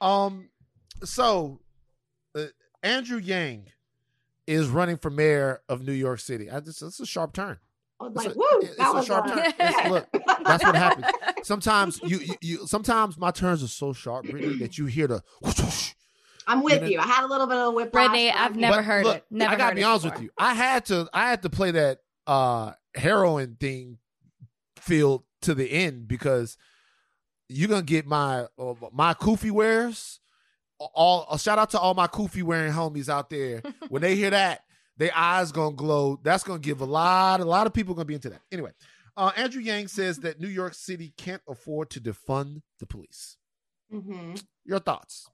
S1: Um so uh, Andrew Yang is running for mayor of New York City. I just it's a sharp turn.
S5: I was like,
S1: It's a-
S5: woo,
S1: it's
S5: that
S1: a
S5: was
S1: sharp
S5: a-
S1: turn. It's- look, that's what happens. Sometimes you, you, you sometimes my turns are so sharp, Brittany, that you hear the whoosh, whoosh.
S5: I'm with
S1: know-
S5: you. I had a little bit of a whip.
S2: Brittany, I've never
S1: But
S2: heard
S1: look,
S2: it. Never
S1: I gotta be honest
S2: before.
S1: with you. I had to I had to play that uh heroin thing field to the end because you're gonna get my uh, my kufi wears. All a shout out to all my kufi wearing homies out there. when they hear that, their eyes gonna glow. That's gonna give a lot, a lot of people gonna be into that. Anyway, uh, Andrew Yang says that New York City can't afford to defund the police.
S5: hmm
S1: Your thoughts?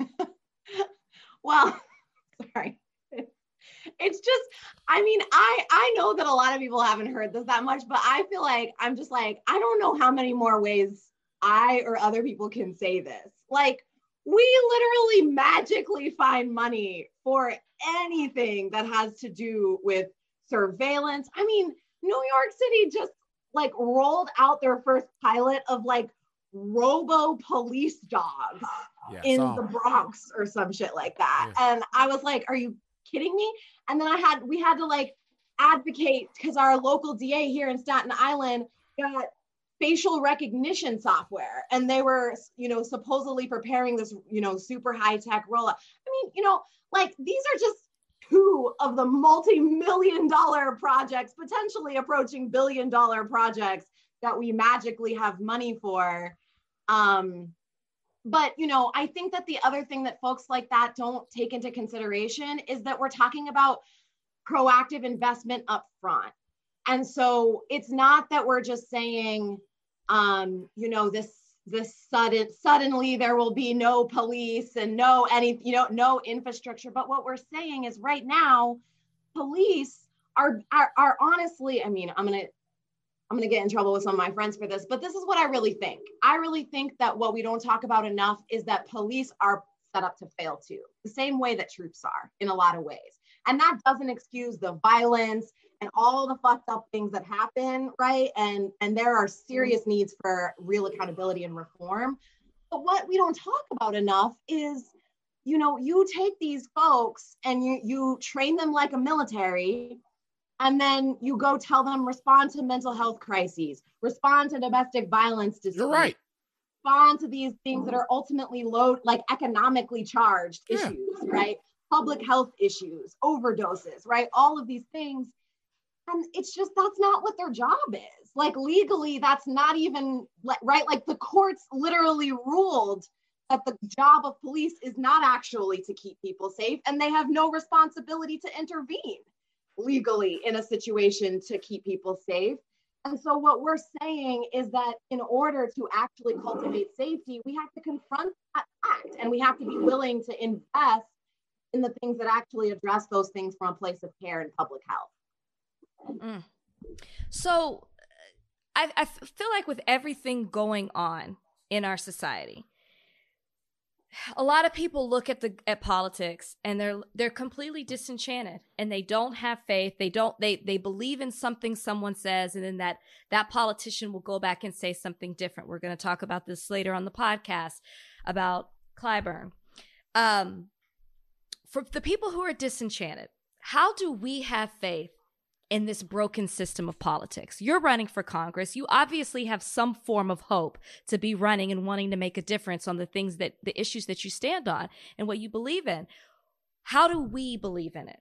S5: Well, sorry. It's just, I mean, I I know that a lot of people haven't heard this that much, but I feel like I'm just like I don't know how many more ways I or other people can say this. Like we literally magically find money for anything that has to do with surveillance. I mean, New York City just like rolled out their first pilot of like robo police dogs
S1: Yeah,
S5: in the Bronx or some shit like that. And I was like, are you kidding me? And then I had we had to like advocate because our local DA here in Staten Island got facial recognition software. And they were you know supposedly preparing this you know super high tech rollout. I mean, you know, like these are just two of the multi-million dollar projects potentially approaching billion dollar projects that we magically have money for. Um but you know i think that the other thing that folks like that don't take into consideration is that we're talking about proactive investment up front and so it's not that we're just saying um you know this this sudden suddenly there will be no police and no any you know no infrastructure but what we're saying is right now police are are, are honestly i mean i'm gonna I'm going to get in trouble with some of my friends for this, but this is what I really think. I really think that what we don't talk about enough is that police are set up to fail too, the same way that troops are in a lot of ways. And that doesn't excuse the violence and all the fucked up things that happen, right? And and there are serious mm-hmm. needs for real accountability and reform. But what we don't talk about enough is you know, you take these folks and you you train them like a military and then you go tell them respond to mental health crises, respond to domestic violence disputes,
S1: You're right.
S5: respond to these things that mm-hmm. are ultimately low, like economically charged
S1: Yeah.
S5: issues, right? Public health issues, overdoses, right? All of these things. And it's just that's not what their job is. Like legally, that's not even like right. Like the courts literally ruled that the job of police is not actually to keep people safe, and they have no responsibility to intervene legally in a situation to keep people safe. And so, what we're saying is that in order to actually cultivate safety, we have to confront that fact and we have to be willing to invest in the things that actually address those things from a place of care and public health.
S2: So I, I feel like with everything going on in our society, a lot of people look at the at politics and they're they're completely disenchanted and they don't have faith. They don't they they believe in something someone says and then that that politician will go back and say something different. We're going to talk about this later on the podcast about Clyburn. Um for the people who are disenchanted, how do we have faith in this broken system of politics. You're running for Congress. You obviously have some form of hope to be running and wanting to make a difference on the things that the issues that you stand on and what you believe in. How do we believe in it?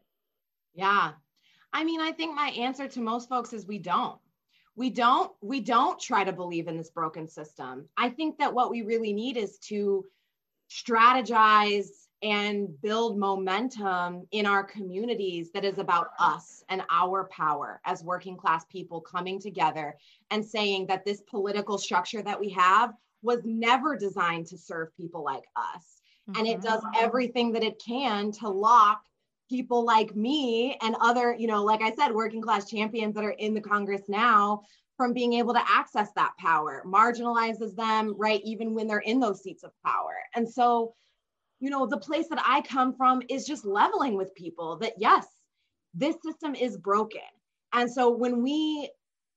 S5: Yeah. I mean, I think my answer to most folks is we don't. We don't we don't try to believe in this broken system. I think that what we really need is to strategize and build momentum in our communities that is about us and our power as working class people coming together and saying that this political structure that we have was never designed to serve people like us. And it mm-hmm. does everything that it can to lock people like me and other, you know, like I said, working class champions that are in the Congress now from being able to access that power, marginalizes them, right? Even when they're in those seats of power. And so, you know, the place that I come from is just leveling with people that, yes, this system is broken. And so when we,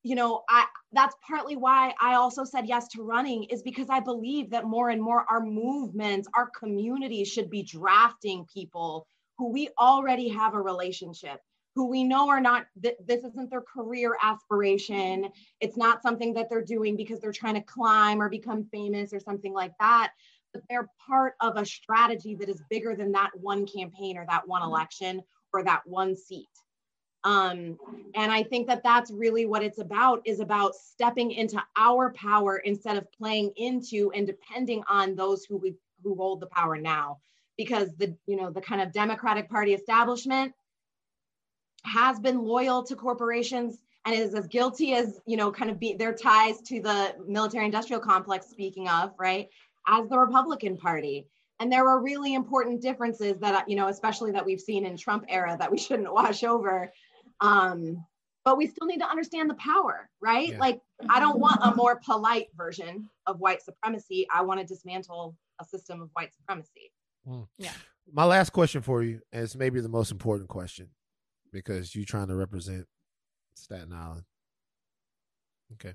S5: you know, I that's partly why I also said yes to running is because I believe that more and more our movements, our communities should be drafting people who we already have a relationship, who we know are not th- this isn't their career aspiration it's not something that they're doing because they're trying to climb or become famous or something like that but they're part of a strategy that is bigger than that one campaign or that one election or that one seat. Um, and i think that that's really what it's about is about stepping into our power instead of playing into and depending on those who we, who hold the power now. Because the you know the kind of democratic party establishment has been loyal to corporations and is as guilty as you know kind of be their ties to the military industrial complex speaking of right as the republican party and there are really important differences that you know especially that we've seen in trump era that we shouldn't wash over um but we still need to understand the power right
S1: Yeah.
S5: like i don't want a more polite version of white supremacy i want to dismantle a system of white supremacy Yeah.
S1: My last question for you, is maybe the most important question, because you're trying to represent Staten Island. Okay.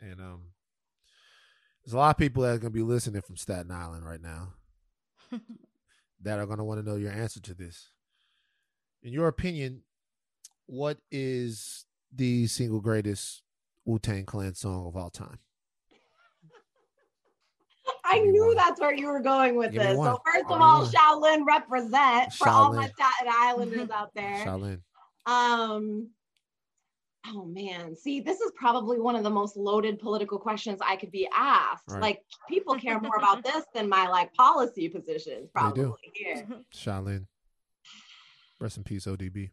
S1: And um there's a lot of people that are gonna be listening from Staten Island right now that are gonna want to know your answer to this. In your opinion, what is the single greatest Wu Tang Clan song of all time?
S5: I knew
S1: one.
S5: that's where you were going with
S1: Give
S5: this. So first of all,
S1: one.
S5: Shaolin represent for all my Staten Islanders out there.
S1: Shaolin.
S5: Um, oh man, see, this is probably one of the most loaded political questions I could be asked.
S1: Right.
S5: Like people care more about this than my like policy positions,
S1: They do.
S5: probably. Here.
S1: Shaolin. Rest in peace, ODB.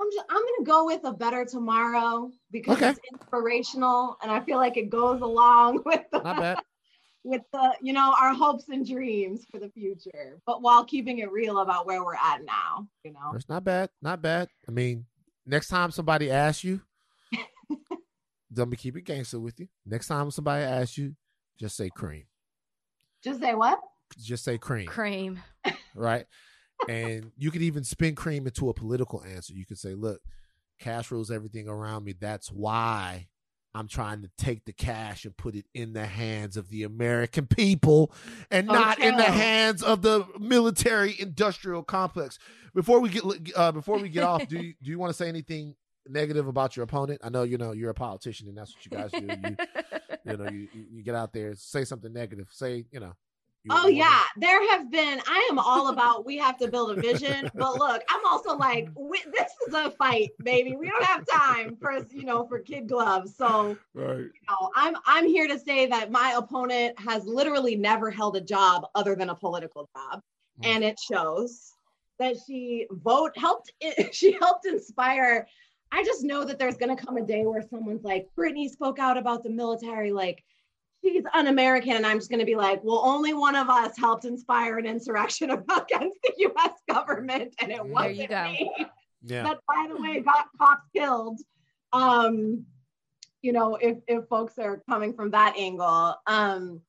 S5: I'm just, I'm gonna go with a better tomorrow because
S1: Okay.
S5: it's inspirational and I feel like it goes along with the
S1: Not bad.
S5: with the you know our hopes and dreams for the future, but while keeping it real about where we're at now. You know.
S1: It's not bad. Not bad. I mean, next time somebody asks you, let me keep it gangster with you. Next time somebody asks you, just say cream.
S5: Just say what?
S1: Just say cream.
S2: Cream.
S1: Right. and you could even spin cream into a political answer. You could say, look, cash rules everything around me. That's why I'm trying to take the cash and put it in the hands of the American people and not in the hands of the military industrial complex. Before we get uh, before we get off, do you, do you want to say anything negative about your opponent? I know you know you're a politician and that's what you guys do. You, you know, you you get out there, say something negative. Say, you know.
S5: Oh yeah, there have been. I am all about we have to build a vision, but look, I'm also like we, this is a fight, baby. We don't have time for you know for kid gloves. So
S1: Right.
S5: you know, I'm I'm here to say that my opponent has literally never held a job other than a political job,
S1: Mm.
S5: and it shows that she vote helped. She helped inspire. I just know that there's gonna come a day where someone's like, Brittany spoke out about the military, like she's un-American, and I'm just gonna be like, well, only one of us helped inspire an insurrection against the U.S. government, and it
S1: There you
S5: wasn't
S2: go.
S5: me
S1: Yeah.
S5: that by the way got cops killed um you know if if folks are coming from that angle um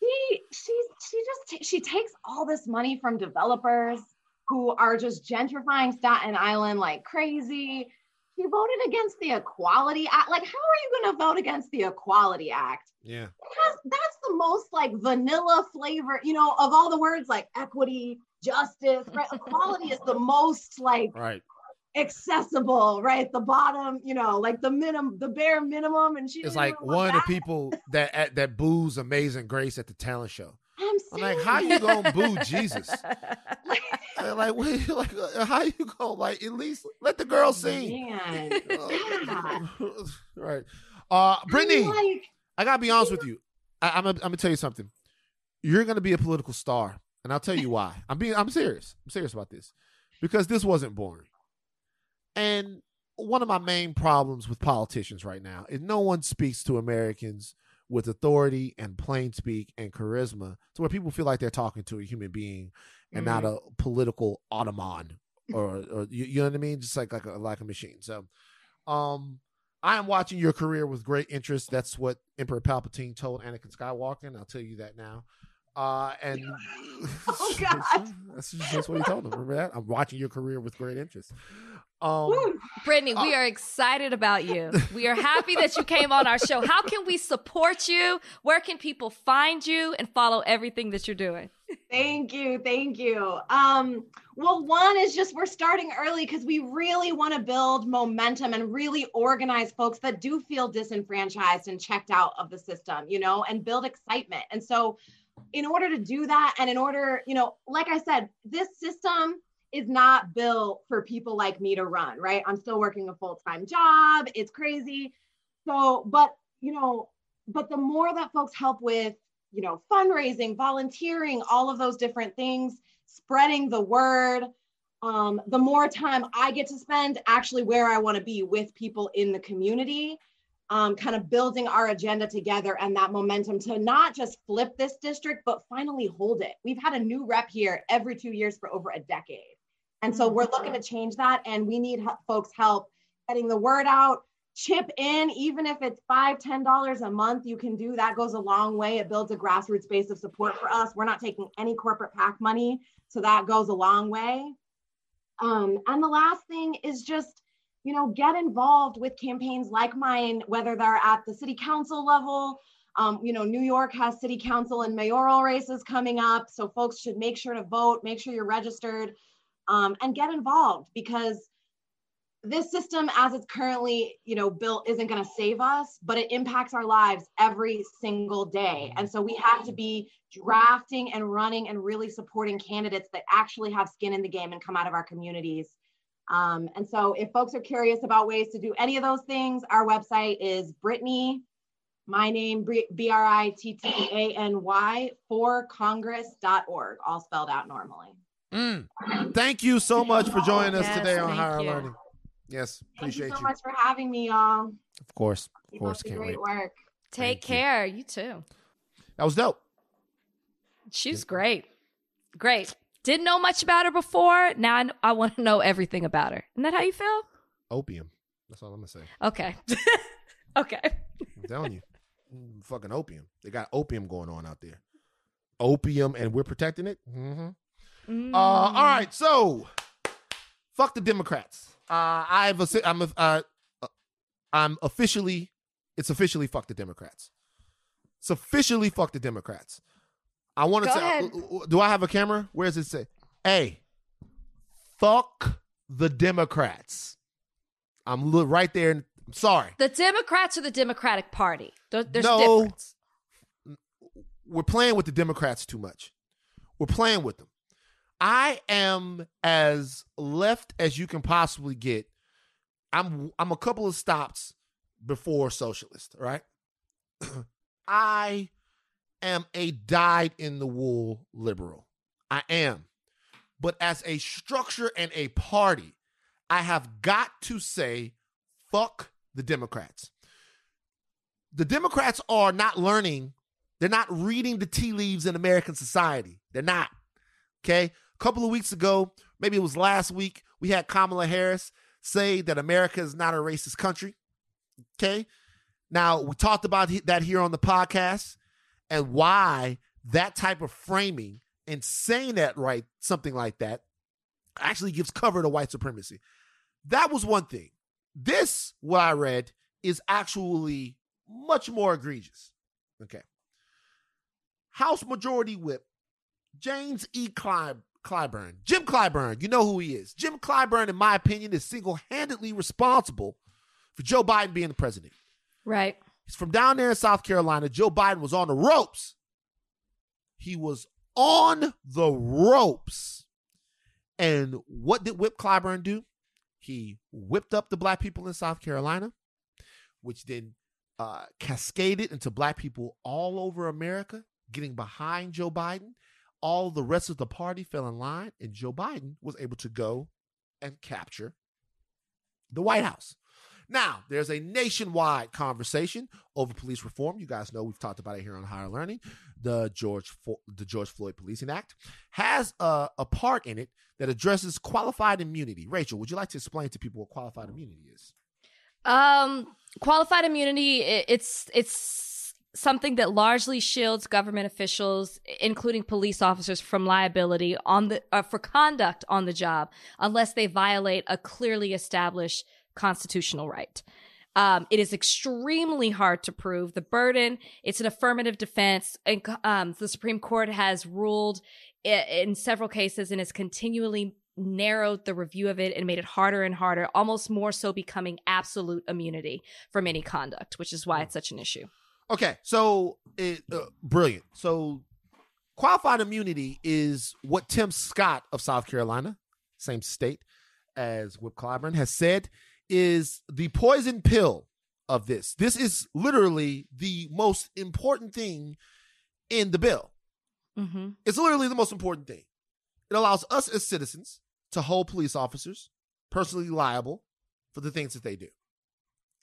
S5: she she she just ta- she takes all this money from developers who are just gentrifying Staten Island like crazy she voted against the equality act like how are you going to vote against the equality act
S1: Yeah.
S5: that's, that's the most like vanilla flavor, you know, of all the words like equity, justice, right? Equality is the most like
S1: Right.
S5: accessible, right? The bottom, you know, like the minimum, the bare minimum. And she
S1: It's like one of the people that at, that boos Amazing Grace at the talent show.
S5: I'm
S1: I'm like, how you gonna boo Jesus?
S5: like,
S1: Like, wait, like, uh, how you gonna like at least let the girl sing?
S5: man,
S1: Uh, right. Uh, Brittany,
S5: I'm like,
S1: I gotta be honest with you. I, I'm gonna, I'm gonna tell you something. You're gonna be a political star, and I'll tell you why. I'm being, I'm serious. I'm serious about this because this wasn't boring. And one of my main problems with politicians right now is no one speaks to Americans with authority and plain speak and charisma to where people feel like they're talking to a human being and not a political automaton or, or you, you know what I mean? Just like like a, like a machine. So, um, I am watching your career with great interest. That's what Emperor Palpatine told Anakin Skywalker, and I'll tell you that now. Uh, and
S5: Oh, God.
S1: that's, just, what he told him. Remember that? I'm watching your career with great interest. Um,
S5: whew.
S2: Brittany, we are excited about you. We are happy that you came on our show. How can we support you? Where can people find you and follow everything that you're doing?
S5: Thank you. Thank you. Um, well, one is just we're starting early because we really want to build momentum and really organize folks that do feel disenfranchised and checked out of the system, you know, and build excitement. And so, in order to do that, and in order, you know, like I said, this system is not built for people like me to run, right? I'm still working a full time job. It's crazy. So, but, you know, but the more that folks help with you know, fundraising, volunteering, all of those different things, spreading the word. Um, the more time I get to spend actually where I want to be with people in the community, um, kind of building our agenda together and that momentum to not just flip this district, but finally hold it. We've had a new rep here every two years for over a decade. And so we're looking to change that, and we need folks' help getting the word out, chip in, even if it's five, ten dollars a month, you can do that goes a long way. It builds a grassroots base of support for us. We're not taking any corporate PAC money, so that goes a long way. Um, and the last thing is just, you know, get involved with campaigns like mine, whether they're at the city council level. Um, you know, New York has city council and mayoral races coming up, so folks should make sure to vote, make sure you're registered, um, and get involved because this system as it's currently you know built isn't going to save us but it impacts our lives every single day and so we have to be drafting and running and really supporting candidates that actually have skin in the game and come out of our communities um, and so if folks are curious about ways to do any of those things our website is brittany my name b-r-i-t-t-a-n-y for congress.org all spelled out normally
S1: mm. thank you so much for joining us
S2: yes,
S1: today on higher
S2: you.
S1: learning Yes, appreciate
S5: Thank you so
S1: you.
S5: much for having me, y'all.
S1: Of course, of
S5: Keep
S1: course, can't
S5: great
S1: wait.
S5: work.
S2: Take
S1: Thank
S2: care. You too.
S1: That was dope.
S2: She's great. Great. Didn't know much about her before. Now I, I want to know everything about her. Isn't that how you feel?
S1: Opium. That's all I'm gonna say.
S2: Okay. okay.
S1: I'm telling you, Mm, fucking opium. They got opium going on out there. Opium, and we're protecting it. Mm-hmm.
S2: Mm.
S1: Uh, all right, so fuck the Democrats. Uh, I've I'm uh, uh, I'm officially it's officially fuck the Democrats. It's officially fuck the Democrats. I want to
S2: Go
S1: say,
S2: ahead.
S1: uh, do I have a camera? Where does it say? Hey, fuck the Democrats. I'm li- right there. I'm sorry.
S2: The Democrats are the Democratic Party. There- There's
S1: No. we're playing with the Democrats too much. We're playing with them. I am as left as you can possibly get. I'm I'm a couple of stops before socialist, right? I am a dyed in the wool liberal. I am. But as a structure and a party, I have got to say fuck the Democrats. The Democrats are not learning they're not reading the tea leaves in American society. They're not. Okay. Couple of weeks ago, maybe it was last week, we had Kamala Harris say that America is not a racist country. Okay. Now, we talked about that here on the podcast and why that type of framing and saying that right, something like that, actually gives cover to white supremacy. That was one thing. This, what I read, is actually much more egregious. Okay. House Majority Whip James E. Cly- Clyburn. Jim Clyburn, you know who he is. Jim Clyburn, in my opinion, is single handedly responsible for Joe Biden being the president.
S2: Right.
S1: He's from down there in South Carolina. Joe Biden was on the ropes. He was on the ropes. And what did Whip Clyburn do? He whipped up the black people in South Carolina, which then uh, cascaded into black people all over America getting behind Joe Biden. All the rest of the party fell in line, and Joe Biden was able to go and capture the White House. Now, there's a nationwide conversation over police reform. You guys know we've talked about it here on Higher Learning. The George Fo- the George Floyd Policing Act has a, a part in it that addresses qualified immunity. Rachel, would you like to explain to people what qualified immunity is?
S2: Um, qualified immunity. It's it's something that largely shields government officials, including police officers, from liability on the uh, for conduct on the job, unless they violate a clearly established constitutional right. Um, it is extremely hard to prove the burden. It's an affirmative defense, and um, the Supreme Court has ruled in several cases and has continually narrowed the review of it and made it harder and harder, almost more so becoming absolute immunity from any conduct, which is why hmm. it's such an issue.
S1: Okay, so it, uh, brilliant. So qualified immunity is what Tim Scott of South Carolina, same state as Whip Clyburn, has said is the poison pill of this. This is literally the most important thing in the bill. Mm-hmm. It's literally the most important thing. It allows us as citizens to hold police officers personally liable for the things that they do.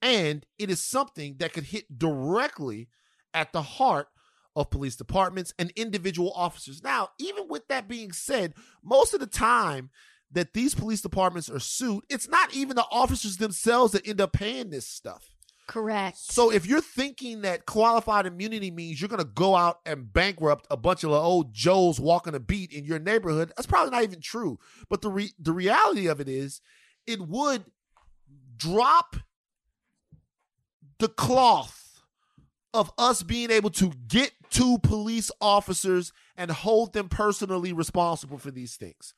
S1: And it is something that could hit directly at the heart of police departments and individual officers. Now, even with that being said, most of the time that these police departments are sued, it's not even the officers themselves that end up paying this stuff.
S2: Correct.
S1: So if you're thinking that qualified immunity means you're going to go out and bankrupt a bunch of old Joes walking a beat in your neighborhood, that's probably not even true. But the re- the reality of it is, it would drop the cloth of us being able to get to police officers and hold them personally responsible for these things.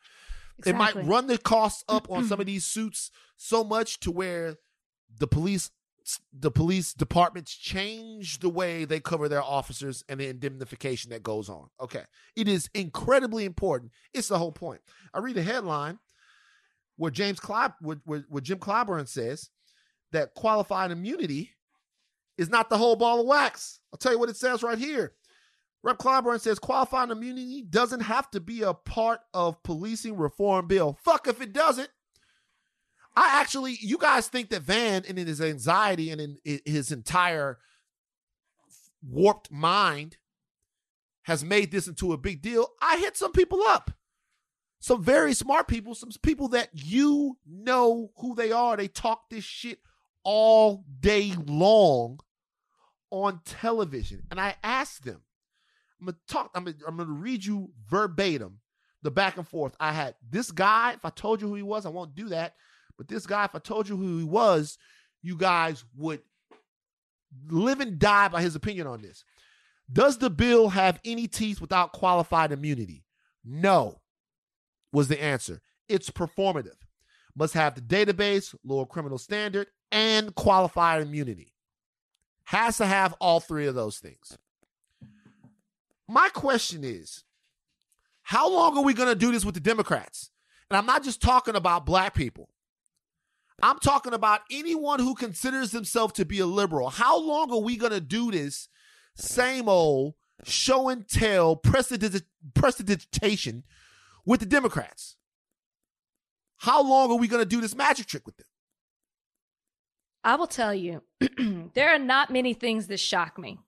S1: Exactly. It might run the costs up on some of these suits so much to where the police the police departments change the way they cover their officers and the indemnification that goes on. Okay. It is incredibly important. It's the whole point. I read a headline where James Clyb where, where, where Jim Clyburn says that qualified immunity is not the whole ball of wax. I'll tell you what it says right here. Rep Clyburn says qualifying immunity doesn't have to be a part of policing reform bill. Fuck if it doesn't. I actually, you guys think that Van, and in his anxiety and in his entire warped mind, has made this into a big deal. I hit some people up, some very smart people, some people that you know who they are. They talk this shit all day long on television, and I asked them I'm gonna talk. I'm gonna, I'm gonna read you verbatim the back and forth I had. This guy, if I told you who he was, I won't do that. But this guy, if I told you who he was, you guys would live and die by his opinion on this. Does the bill have any teeth without qualified immunity? No, was the answer. It's performative. Must have the database, lower criminal standard, and qualified immunity. Has to have all three of those things. My question is how long are we going to do this with the Democrats? And I'm not just talking about black people. I'm talking about anyone who considers themselves to be a liberal. How long are we going to do this same old show and tell prestidigitation with the Democrats? How long are we going to do this magic trick with them?
S2: I will tell you, there are not many things that shock me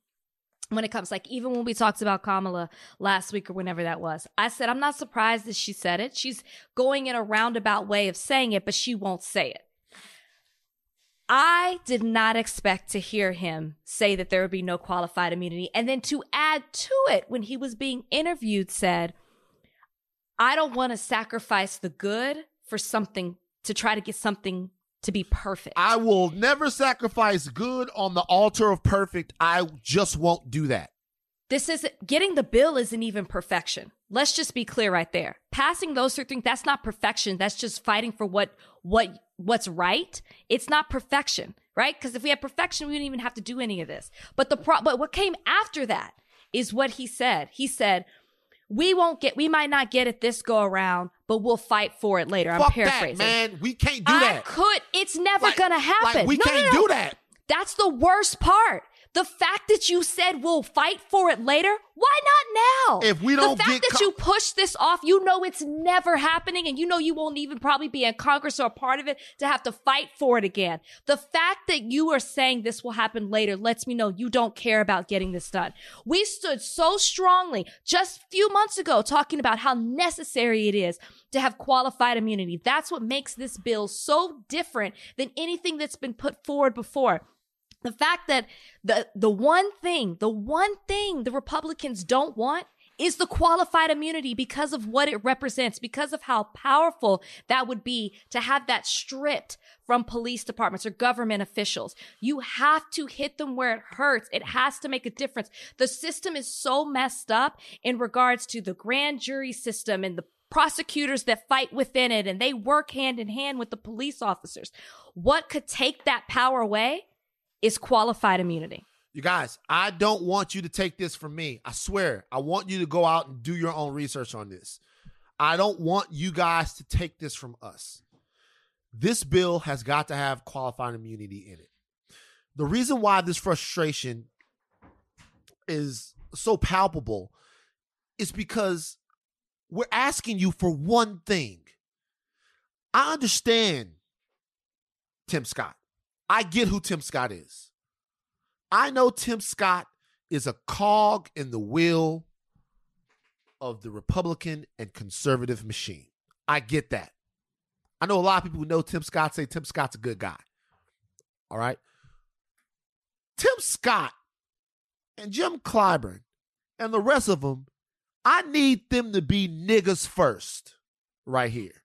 S2: when it comes like even when we talked about Kamala last week or whenever that was, I said I'm not surprised that she said it. She's going in a roundabout way of saying it, but she won't say it. I did not expect to hear him say that there would be no qualified immunity. And then to add to it, when he was being interviewed, said, I don't want to sacrifice the good for something to try to get something to be perfect.
S1: I will never sacrifice good on the altar of perfect. I just won't do that.
S2: This is getting the bill isn't even perfection. Let's just be clear right there. Passing those three things, that's not perfection. That's just fighting for what what what's right. It's not perfection, right? Because if we had perfection, we wouldn't even have to do any of this. But the pro- but what came after that is what he said. He said, we won't get, we might not get it this go around, but we'll fight for it later.
S1: I'm paraphrasing. That, man, we can't do that.
S2: I could. It's never like, gonna happen.
S1: Like we no, can't no, no. do that.
S2: That's the worst part. The fact that you said we'll fight for it later, why not now?
S1: If we don't
S2: the fact
S1: that
S2: co- you push this off, you know it's never happening, and you know you won't even probably be in Congress or a part of it to have to fight for it again. The fact that you are saying this will happen later lets me know you don't care about getting this done. We stood so strongly just a few months ago talking about how necessary it is to have qualified immunity. That's what makes this bill so different than anything that's been put forward before. The fact that the the one thing, the one thing the Republicans don't want is the qualified immunity because of what it represents, because of how powerful that would be to have that stripped from police departments or government officials. You have to hit them where it hurts. It has to make a difference. The system is so messed up in regards to the grand jury system and the prosecutors that fight within it and they work hand in hand with the police officers. What could take that power away is qualified immunity.
S1: You guys, I don't want you to take this from me. I swear. I want you to go out and do your own research on this. I don't want you guys to take this from us. This bill has got to have qualified immunity in it. The reason why this frustration is so palpable is because we're asking you for one thing. I understand Tim Scott. I get who Tim Scott is. I know Tim Scott is a cog in the wheel of the Republican and conservative machine. I get that. I know a lot of people who know Tim Scott say Tim Scott's a good guy. All right. Tim Scott and Jim Clyburn and the rest of them I need them to be niggas first right here.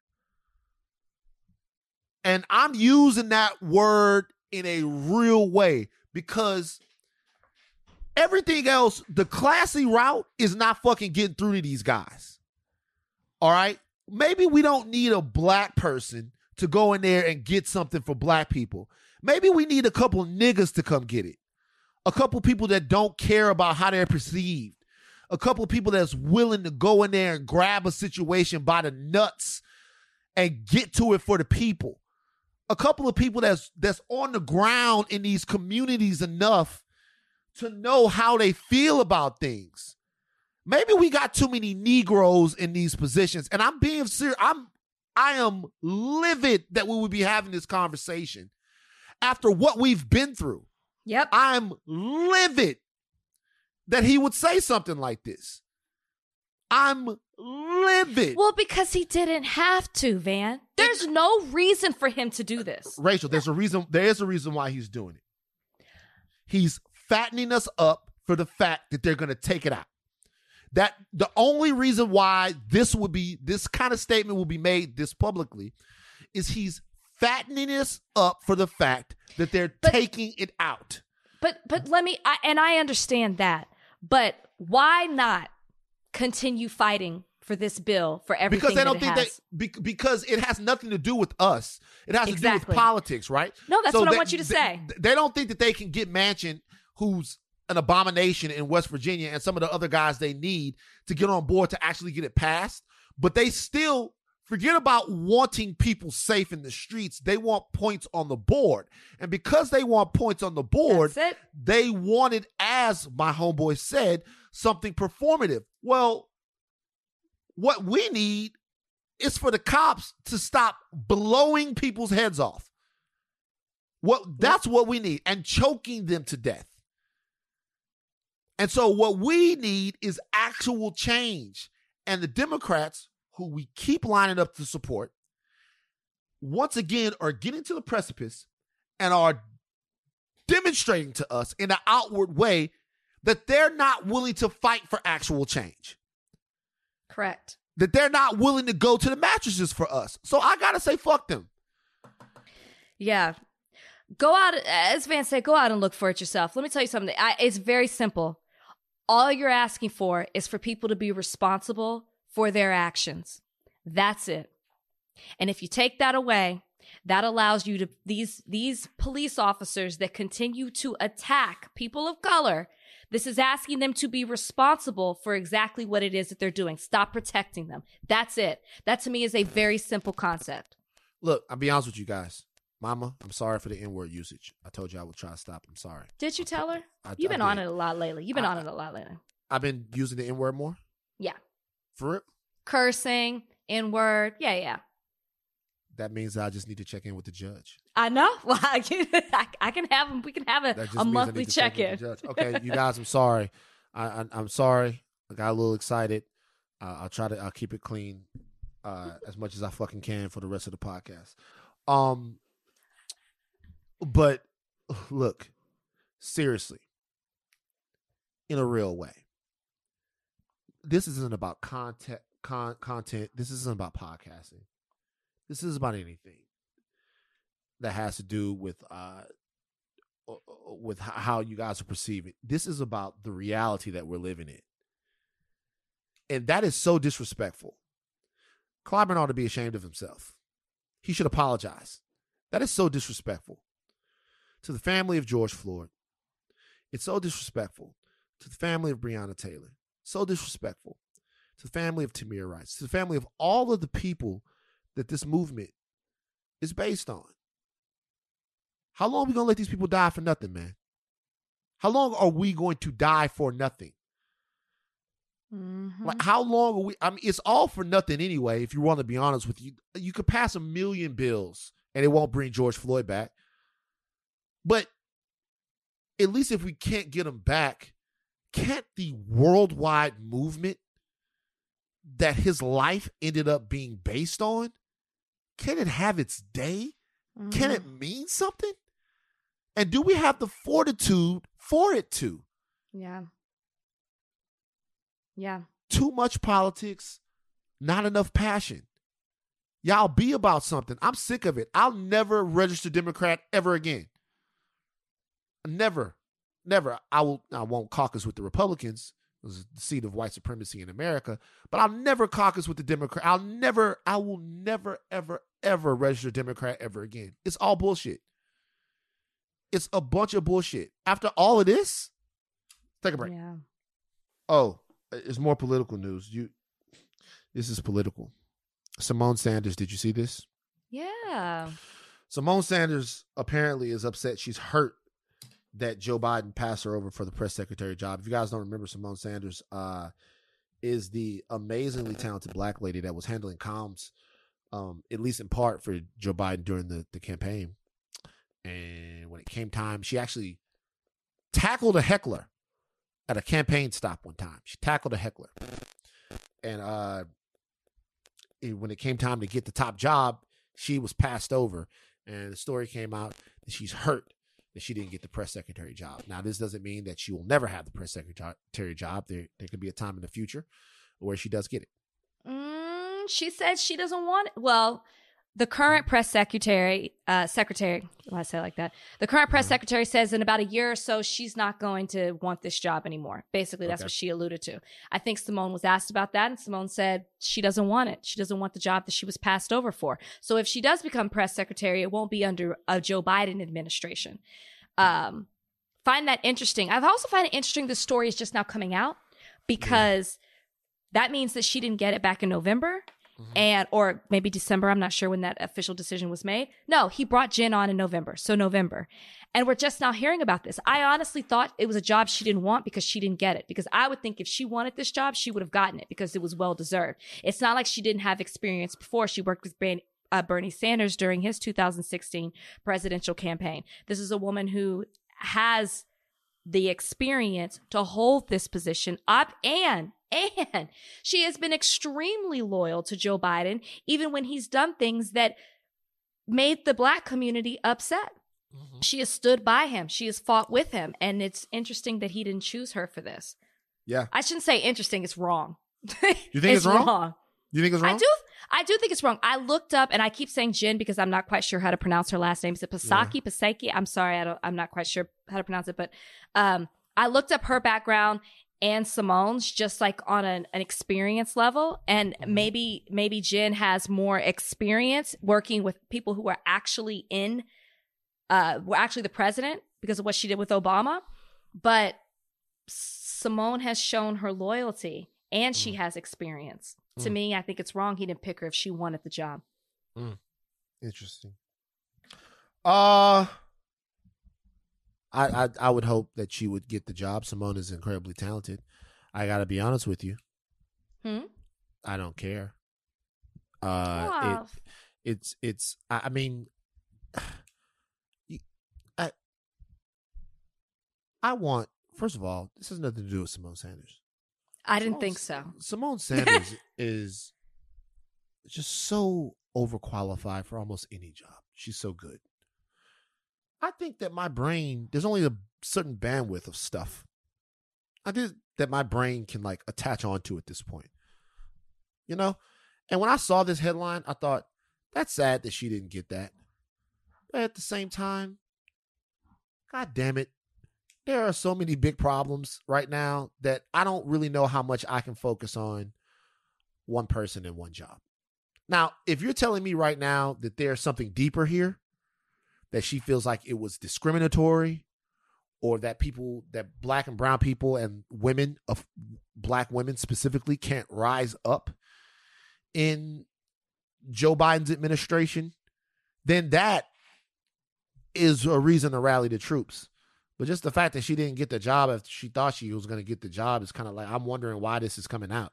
S1: And I'm using that word in a real way because everything else, the classy route is not fucking getting through to these guys. All right? Maybe we don't need a black person to go in there and get something for black people. Maybe we need a couple niggas to come get it. A couple people that don't care about how they're perceived a couple people that's willing to go in there and grab a situation by the nuts and get to it for the people. A couple of people that's that's on the ground in these communities enough to know how they feel about things. Maybe we got too many Negroes in these positions. And I'm being serious. I'm I am livid that we would be having this conversation after what we've been through.
S2: Yep.
S1: I'm livid that he would say something like this. I'm livid.
S2: Well, because he didn't have to, Van. There's no reason for him to do uh, this.
S1: Rachel, there's a reason. There is a reason why he's doing it. He's fattening us up for the fact that they're going to take it out. That the only reason why this would be this kind of statement will be made this publicly is he's fattening us up for the fact that they're but, taking it out.
S2: But but let me I, and I understand that. But why not continue fighting for this bill for everything?
S1: Because they don't
S2: think
S1: has? that because it has nothing to do with us. It has exactly. to do with politics, right?
S2: No, that's so what they, I want you to
S1: they,
S2: say.
S1: They don't think that they can get Manchin, who's an abomination in West Virginia, and some of the other guys they need to get on board to actually get it passed. But they still Forget about wanting people safe in the streets. They want points on the board. And because they want points on the board, they wanted, as my homeboy said, something performative. Well, what we need is for the cops to stop blowing people's heads off. What that's what we need and choking them to death. And so what we need is actual change. And the Democrats who we keep lining up to support, once again are getting to the precipice and are demonstrating to us in an outward way that they're not willing to fight for actual change.
S2: Correct.
S1: That they're not willing to go to the mattresses for us. So I got to say, fuck them.
S2: Yeah. Go out, as Van said, go out and look for it yourself. Let me tell you something. I, it's very simple. All you're asking for is for people to be responsible for their actions. That's it. And if you take that away, that allows you to these these police officers that continue to attack people of color this is asking them to be responsible for exactly what it is that they're doing. Stop protecting them. That's it. That to me is a very simple concept.
S1: Look i'll be honest with you guys. Mama i'm sorry for the n-word usage. I told you i would try to stop. I'm sorry.
S2: Did you tell her? I, you've been on it a lot lately. You've been I, on it a lot lately.
S1: I've been using the n-word more?
S2: Yeah.
S1: For real?
S2: Cursing, N word. Yeah, yeah.
S1: That means I just need to check in with the judge.
S2: I know. Well, I can, I, can have them. We can have a, a monthly check in.
S1: Okay, you guys. I'm sorry. I, I am sorry. I got a little excited. Uh, I'll try to. I'll keep it clean uh, as much as I fucking can for the rest of the podcast. Um, but look, seriously, in a real way, this isn't about content con- content. This isn't about podcasting. This is about anything that has to do with uh with how you guys are perceiving. This is about the reality that we're living in. And that is so disrespectful. Clyburn ought to be ashamed of himself. He should apologize. That is so disrespectful to the family of George Floyd. It's so disrespectful to the family of Breonna Taylor. So disrespectful to the family of Tamir Rice, to the family of all of the people that this movement is based on. How long are we going to let these people die for nothing, man? How long are we going to die for nothing?
S2: Mm-hmm.
S1: Like how long are we? I mean, it's all for nothing anyway. If you want to be honest with you, you could pass a million bills and it won't bring George Floyd back. But at least if we can't get him back, can't the worldwide movement that his life ended up being based on, can it have its day?
S2: Mm-hmm.
S1: Can it mean something? And do we have the fortitude for it to?
S2: Yeah. Yeah.
S1: Too much politics, not enough passion. Y'all be about something. I'm sick of it. I'll never register Democrat ever again. Never. Never. I will I won't caucus with the Republicans. The seat of white supremacy in America. But I'll never caucus with the Democrat. I'll never, I will never, ever, ever register Democrat ever again. It's all bullshit. It's a bunch of bullshit. After all of this, take a break.
S2: Yeah.
S1: Oh, it's more political news. You, this is political. Symone Sanders, did you see this?
S2: Yeah.
S1: Symone Sanders apparently is upset. She's hurt that Joe Biden passed her over for the press secretary job. If you guys don't remember, Symone Sanders uh, is the amazingly talented black lady that was handling comms, um, at least in part for Joe Biden during the, the campaign. And when it came time, she actually tackled a heckler at a campaign stop one time. She tackled a heckler. And uh, when it came time to get the top job, she was passed over. And the story came out that she's hurt that she didn't get the press secretary job. Now, this doesn't mean that she will never have the press secretary job. There, there could be a time in the future where she does get it.
S2: Mm, she said she doesn't want it. Well, the current press secretary, uh, secretary, why I say it like that? The current press secretary says in about a year or so, she's not going to want this job anymore. Basically, that's
S1: Okay.
S2: what she alluded to. I think Symone was asked about that, and Symone said she doesn't want it. She doesn't want the job that she was passed over for. So if she does become press secretary, it won't be under a Joe Biden administration. Um, find that interesting. I've also find it interesting the story is just now coming out because that means that she didn't get it back in November and or maybe December. I'm not sure when that official decision was made. No, he brought Jen on in November, so November, and we're just now hearing about this. I honestly thought it was a job she didn't want because she didn't get it. Because I would think if she wanted this job, she would have gotten it because it was well deserved. It's not like she didn't have experience before. She worked with uh, Bernie Sanders during his 2016 presidential campaign. This is a woman who has the experience to hold this position up and and she has been extremely loyal to Joe Biden even when he's done things that made the black community upset. Mm-hmm. She has stood by him. She has fought with him and it's interesting that he didn't choose her for this.
S1: Yeah.
S2: I shouldn't say interesting, it's wrong.
S1: You think it's wrong? You think it's wrong?
S2: I do. I do think it's wrong. I looked up, and I keep saying Jen because I'm not quite sure how to pronounce her last name. Is it Pasaki? Pasaki? I'm sorry, I don't. I'm not quite sure how to pronounce it, but um, I looked up her background and Symone's just like on an, an experience level, and
S1: Mm-hmm.
S2: maybe maybe Jen has more experience working with people who are actually in, uh, were actually the president because of what she did with Obama, but Symone has shown her loyalty and she has experience. To
S1: Mm.
S2: me, I think it's wrong he didn't pick her if she wanted the job.
S1: Interesting. Uh I, I I would hope that she would get the job. Symone is incredibly talented. I gotta be honest with you.
S2: Hmm?
S1: I don't care. Uh
S2: Wow.
S1: it, it's it's I, I mean I I want first of all, this has nothing to do with Symone Sanders.
S2: I didn't
S1: Symone
S2: think so.
S1: Symone Sanders is just so overqualified for almost any job. She's so good. I think that my brain, there's only a certain bandwidth of stuff. I did that my brain can like attach onto at this point. You know? And when I saw this headline, I thought, that's sad that she didn't get that. But at the same time, God damn it. There are so many big problems right now that I don't really know how much I can focus on one person and one job. Now, if you're telling me right now that there's something deeper here, that she feels like it was discriminatory, or that people, that black and brown people and women of black women specifically can't rise up in Joe Biden's administration, then that is a reason to rally the troops. But just the fact that she didn't get the job if she thought she was going to get the job is kind of like I'm wondering why this is coming out.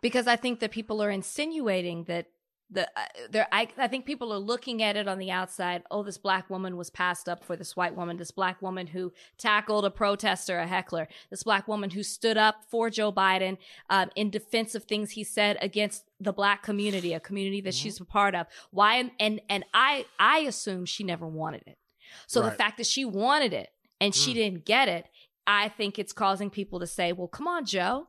S2: Because I think that people are insinuating that the uh, there I, I think people are looking at it on the outside oh this black woman was passed up for this white woman this black woman who tackled a protester a heckler this black woman who stood up for joe biden um, in defense of things he said against the black community a community that mm-hmm. she's a part of why and and, and i i assume she never wanted it so right. the fact that she wanted it and mm. she didn't get it i think it's causing people to say well come on joe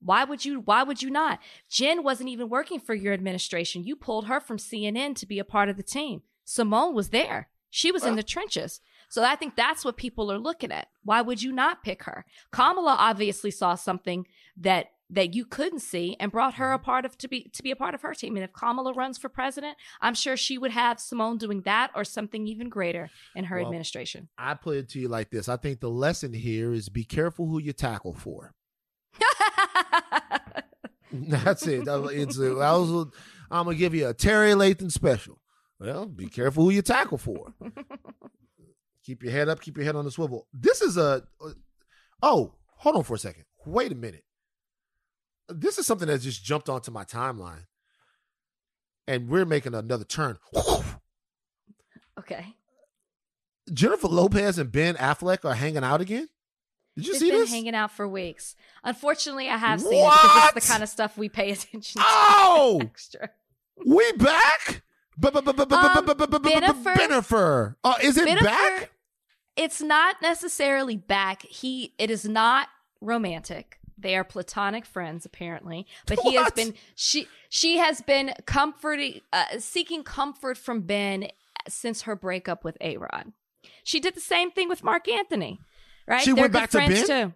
S2: why would you why would you not? Jen wasn't even working for your administration. You pulled her from CNN to be a part of the team. Symone was there. She was well, in the trenches. So I think that's what people are looking at. Why would you not pick her? Kamala obviously saw something that that you couldn't see and brought her a mm-hmm. part of to be to be a part of her team. And if Kamala runs for president, I'm sure she would have Symone doing that or something even greater in her well, administration.
S1: I put it to you like this. I think the lesson here is be careful who you tackle for. That's it. It's a, I was, I'm gonna give you a Terry Lathan special. Well, be careful who you tackle for. keep your head up. Keep your head on the swivel. This is a. Oh, hold on for a second. Wait a minute. This is something that just jumped onto my timeline, and we're making another turn.
S2: Okay.
S1: Jennifer Lopez and Ben Affleck are hanging out again. Did you
S2: They've
S1: see
S2: been
S1: this?
S2: hanging out for weeks. Unfortunately, I have seen what? it because it's the kind of stuff we pay attention to.
S1: Oh,
S2: extra.
S1: We back? Bennifer. Oh, is it back?
S2: It's not necessarily back. He. It is not romantic. They are platonic friends, apparently. But he has been. She. She has been comforting, uh, seeking comfort from Ben since her breakup with A Rod. She did the same thing with Marc Anthony right?
S1: She They're went back to Ben. Too.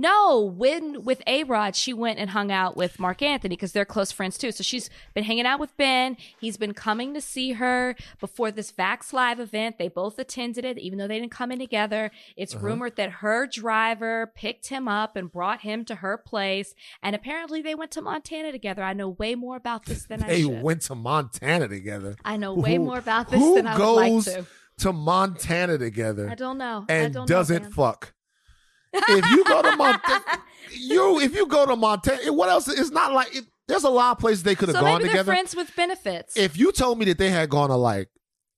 S2: No, when with A Rod, she went and hung out with Marc Anthony because they're close friends too. So she's been hanging out with Ben. He's been coming to see her before this Vax Live event. They both attended it, even though they didn't come in together. It's uh-huh. rumored that her driver picked him up and brought him to her place. And apparently they went to Montana together. I know way more about this than
S1: I
S2: should.
S1: They went to Montana together.
S2: I know way who, more about this than I would like to
S1: to Montana together.
S2: I don't know.
S1: And
S2: don't
S1: doesn't
S2: know,
S1: fuck. If you go to Montana, you if you go to Montana, what else? It's not like it, there's a lot of places they could have
S2: so
S1: gone
S2: maybe
S1: together.
S2: friends with benefits.
S1: If you told me that they had gone to like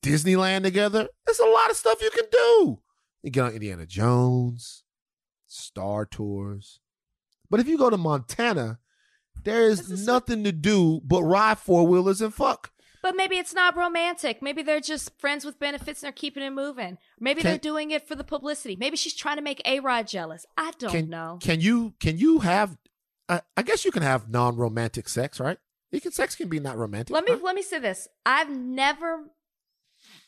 S1: Disneyland together, there's a lot of stuff you can do. You get on Indiana Jones, Star Tours. But if you go to Montana, there is nothing to do but ride four wheelers and fuck.
S2: But maybe it's not romantic. Maybe they're just friends with benefits and they're keeping it moving. Maybe can, they're doing it for the publicity. Maybe she's trying to make A Rod jealous. I don't
S1: can,
S2: know.
S1: Can you can you have? Uh, I guess you can have non romantic sex, right? You can sex can be not romantic.
S2: Let me
S1: right?
S2: let me say this. I've never.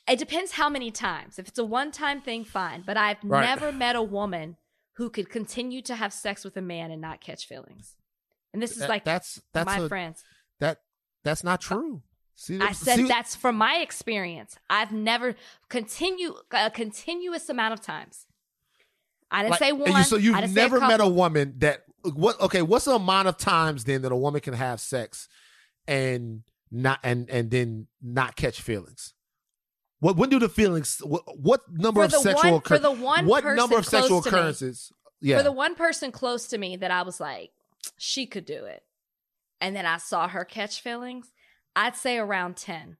S2: It depends how many times. If it's a one time thing, fine. But I've right. never met a woman who could continue to have sex with a man and not catch feelings. And this is
S1: that,
S2: like
S1: that's that's
S2: my
S1: a,
S2: friends.
S1: That that's not true.
S2: See, I said see, that's from my experience. I've never continue a continuous amount of times. I didn't like, say one.
S1: So you've never met a woman that what? Okay, what's the amount of times then that a woman can have sex and not and and then not catch feelings? What when do the feelings? What, what number of sexual
S2: one, for the one
S1: what number of sexual occurrences?
S2: Me, yeah, for the one person close to me that I was like, she could do it, and then I saw her catch feelings I'd say around 10.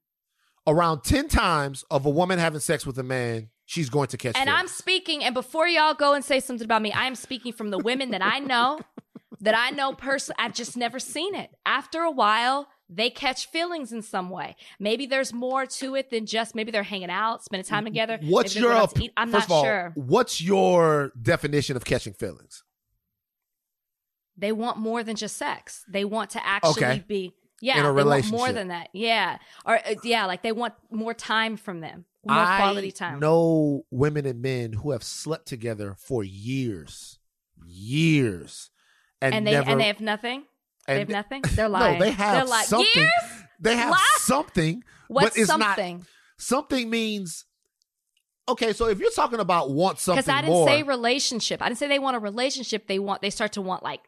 S1: Around 10 times of a woman having sex with a man, she's going to catch
S2: And
S1: feelings.
S2: I'm speaking, and before y'all go and say something about me, I am speaking from the women that I know, that I know personally. I've just never seen it. After a while, they catch feelings in some way. Maybe there's more to it than just maybe they're hanging out, spending time together.
S1: What's your
S2: eat. I'm
S1: first
S2: not
S1: of all,
S2: sure.
S1: What's your definition of catching feelings?
S2: they want more than just sex. They want to actually
S1: Okay.
S2: be yeah,
S1: In a
S2: they want more than that. Yeah. Or uh, yeah, like they want more time from them. More
S1: I
S2: quality time.
S1: know women and men who have slept together for years, years, and,
S2: and they
S1: never.
S2: and they have nothing. They have nothing. They're lying.
S1: No, they have
S2: They're like
S1: something.
S2: years.
S1: They have
S2: Lie?
S1: something,
S2: What's
S1: but
S2: something?
S1: not. Something means. Okay, so if you're talking about want something
S2: Because I didn't
S1: more,
S2: say relationship. I didn't say they want a relationship. They want they start to want like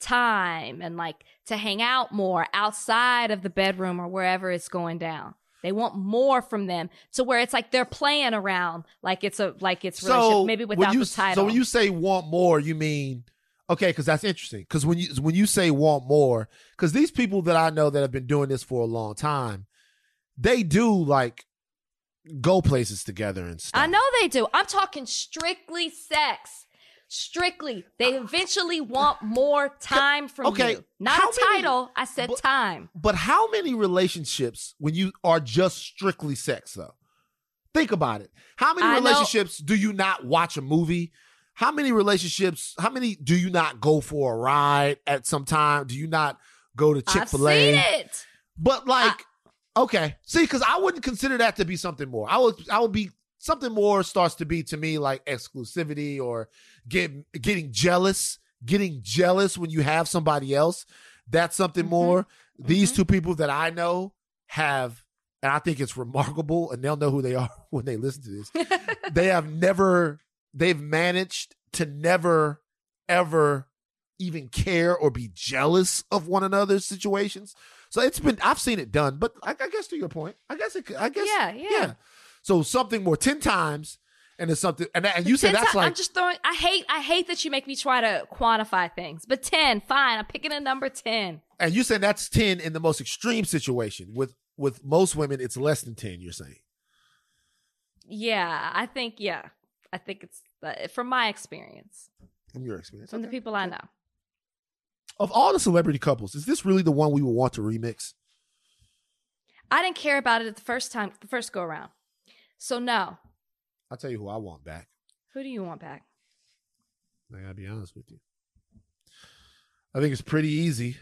S2: time and like to hang out more outside of the bedroom or wherever it's going down. They want more from them to where it's like they're playing around like it's a like it's relationship
S1: so
S2: maybe without
S1: you,
S2: the title.
S1: So when you say want more, you mean okay? Because that's interesting. Because when you when you say want more, because these people that I know that have been doing this for a long time, they do like go places together and stuff.
S2: I know they do. I'm talking strictly sex. Strictly. They eventually want more time from
S1: Okay,
S2: you. Not a
S1: many-
S2: title. I said
S1: but-
S2: time.
S1: But how many relationships when you are just strictly sex though? Think about it. How many
S2: I know-
S1: relationships do you not watch a movie? How many relationships? How many do you not go for a ride at some time? Do you not go to Chick
S2: I've seen it.
S1: But like, okay, see, because I wouldn't consider that to be something more. I would, I would be something more starts to be to me like exclusivity or get getting jealous, getting jealous when you have somebody else. That's something
S2: Mhm.
S1: more. These
S2: Mhm.
S1: two people that I know have, and I think it's remarkable, and they'll know who they are when they listen to this. they have never, they've managed to never, ever even care or be jealous of one another's situations. So it's been I've seen it done, but I, I guess to your point, I guess it. could- I guess
S2: Yeah, yeah.
S1: So something more ten times, and it's something, and, and you said that's like
S2: I'm just throwing. I hate. I hate that you make me try to quantify things. But ten, fine. I'm picking a number ten.
S1: and you said that's ten in the most extreme situation. With with most women, it's less than ten. You're saying
S2: Yeah, I think. Yeah, I think it's uh, from my experience,
S1: from your experience.
S2: from the people I know.
S1: Of all the celebrity couples, is this really the one we would want to remix?
S2: I didn't care about it at the first time, the first go around. So no.
S1: I'll tell you who I want back.
S2: Who do you want back?
S1: I gotta be honest with you. I think it's pretty easy.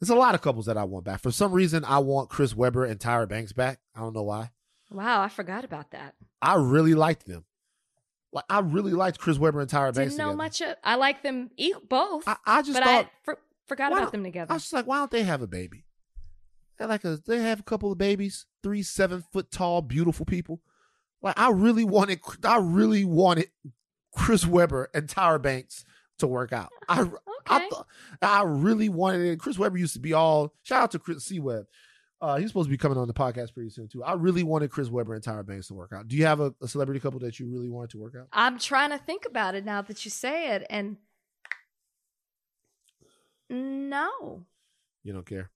S1: There's a lot of couples that I want back. For some reason, I want Chris Webber and Tyra Banks back. I don't know why.
S2: Wow, I forgot about that.
S1: I really liked them. Like I really liked Chris Webber and Tyra Banks.
S2: Didn't know
S1: together.
S2: much. Of, I like them e- both,
S1: I, I just
S2: but
S1: thought
S2: I for, forgot about them together.
S1: I was just like, why don't they have a baby? They like a they have a couple of babies, three seven foot tall, beautiful people. Like I really wanted, I really wanted Chris Webber and Tyra Banks to work out. I I
S2: Okay.
S1: thought I really wanted it. Chris Webber used to be all shout out to Chris C Webb. Uh, he's supposed to be coming on the podcast pretty soon too. I really wanted Chris Webber and Tyra Banks to work out. Do you have a, a celebrity couple that you really wanted to work out?
S2: I'm trying to think about it now that you say it, and no,
S1: You don't care.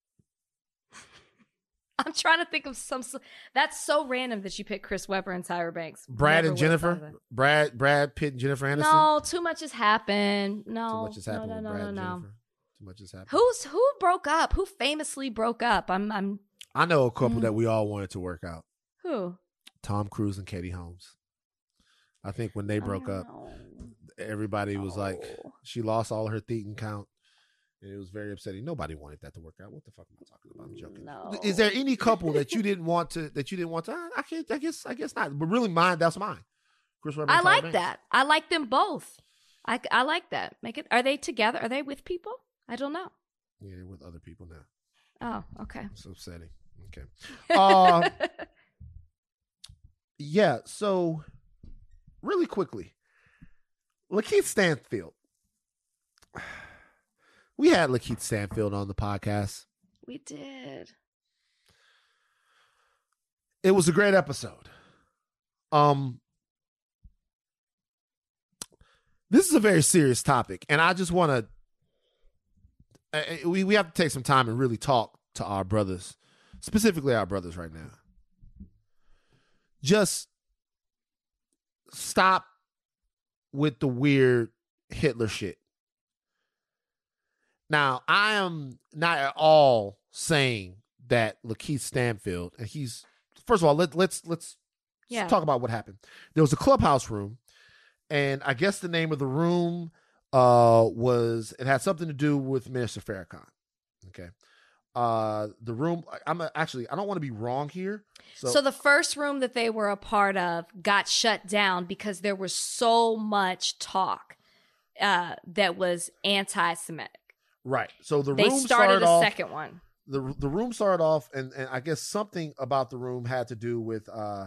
S2: Trying to think of some. That's so random that you picked Chris Webber and Tyra Banks.
S1: Brad
S2: Never
S1: and
S2: would've thought of
S1: Jennifer. Brad Brad Pitt and Jennifer Aniston.
S2: No, too much has happened. No,
S1: Too much has happened
S2: no, no, no, no, no.
S1: Too much has happened.
S2: Who's who broke up? Who famously broke up? I'm, I'm
S1: I know a couple
S2: Mm.
S1: that we all wanted to work out.
S2: who?
S1: Tom Cruise and Katie Holmes. I think when they broke up,
S2: Oh,
S1: everybody was like, she lost all her Thetan count. And it was very upsetting. Nobody wanted that to work out. What the fuck am I talking about? I'm joking.
S2: No.
S1: Is there any couple that you didn't want to that you didn't want to? I, I can't. I guess. I guess not. But really, mine. That's mine. Chris Webber.
S2: I like
S1: Banks.
S2: that. I like them both. I, I like that. Make it. Are they together? Are they with people? I don't know.
S1: Yeah, they're with other people now.
S2: Oh, okay.
S1: It's upsetting. Okay. Uh, yeah. So, really quickly, Lakeith Stanfield. We had Lakeith Stanfield on the podcast.
S2: we did.
S1: It was a great episode. Um, this is a very serious topic, and I just want to. We we have to take some time and really talk to our brothers, specifically our brothers right now. Just stop with the weird Hitler shit. Now, I am not at all saying that Lakeith Stanfield, and he's first of all, let, let's let's
S2: Yeah.
S1: talk about what happened. There was a clubhouse room, and I guess the name of the room uh, was it had something to do with Minister Farrakhan. Okay. Uh, the room. I'm actually. I don't want to be wrong here.
S2: So, so the first room that they were a part of got shut down because there was so much talk uh, that was anti-Semitic.
S1: Right. So the
S2: they
S1: room
S2: started,
S1: started
S2: a
S1: off,
S2: second one.
S1: The the room started off, and and I guess something about the room had to do with uh,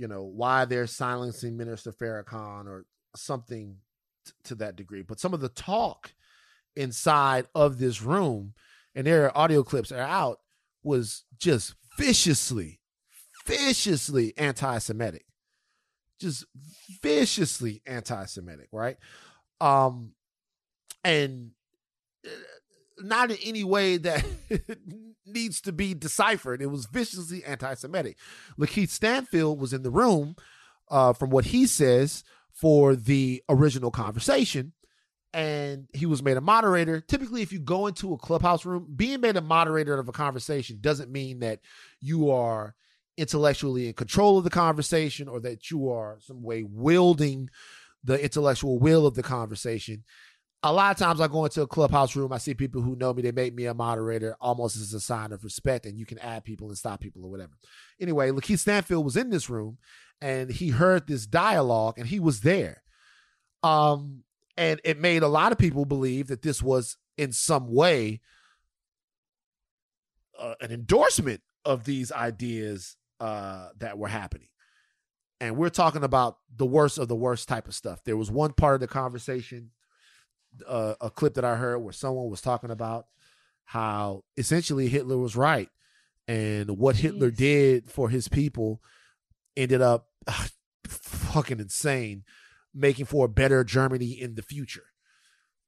S1: you know, why they're silencing Minister Farrakhan or something t- to that degree. But some of the talk inside of this room, and there are audio clips are out, was just viciously, viciously anti-Semitic, just viciously anti-Semitic, right? Um, and not in any way that needs to be deciphered. It was viciously anti-Semitic. Lakeith Stanfield was in the room, uh, from what he says, for the original conversation, and he was made a moderator. Typically, if you go into a clubhouse room, being made a moderator of a conversation doesn't mean that you are intellectually in control of the conversation or that you are some way wielding the intellectual will of the conversation a lot of times I go into a clubhouse room, I see people who know me, they make me a moderator almost as a sign of respect, and you can add people and stop people or whatever. Anyway, Lakeith Stanfield was in this room and he heard this dialogue and he was there. Um, and it made a lot of people believe that this was in some way uh, an endorsement of these ideas uh, that were happening. And we're talking about the worst of the worst type of stuff. There was one part of the conversation uh, a clip that I heard where someone was talking about how essentially Hitler was right, and what Jeez. Hitler did for his people ended up uh, fucking insane, making for a better Germany in the future.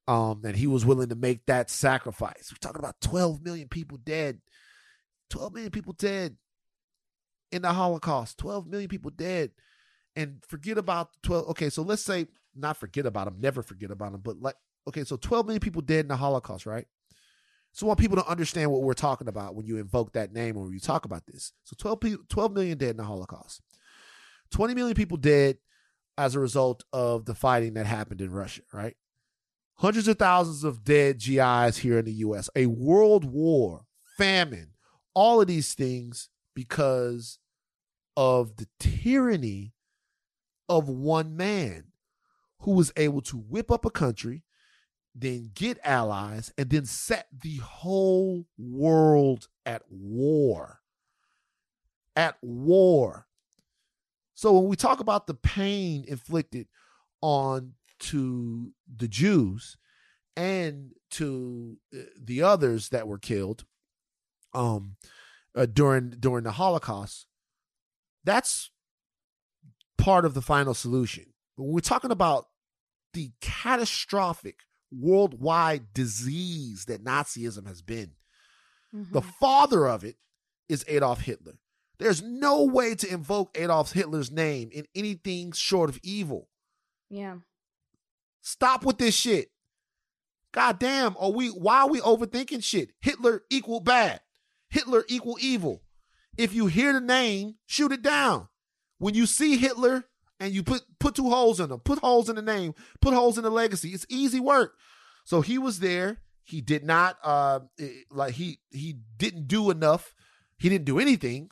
S1: Um, and he was willing to make that sacrifice. We're talking about 12 million people dead, 12 million people dead in the Holocaust, 12 million people dead. And forget about 12. Okay, so let's say not forget about them, never forget about them, but like okay, so 12 million people dead in the Holocaust, right? So I want people to understand what we're talking about when you invoke that name or when you talk about this. So 12, people, 12 million dead in the Holocaust. 20 million people dead as a result of the fighting that happened in Russia, right? Hundreds of thousands of dead GIs here in the US, a world war, famine, all of these things because of the tyranny of one man who was able to whip up a country, then get allies, and then set the whole world at war. At war. So when we talk about the pain inflicted on to the Jews and to uh, the others that were killed um uh, during during the Holocaust, that's part of the final solution. When we're talking about the catastrophic worldwide disease that Nazism has been. Mm-hmm. The father of it is Adolf Hitler. There's no way to invoke Adolf Hitler's name in anything short of evil.
S2: Yeah.
S1: Stop with this shit. God damn, are we why are we overthinking shit? Hitler equal bad. Hitler equal evil. If you hear the name, shoot it down. When you see Hitler, and you put put two holes in them. Put holes in the name. Put holes in the legacy. It's easy work. So he was there. He did not uh like he he didn't do enough. He didn't do anything,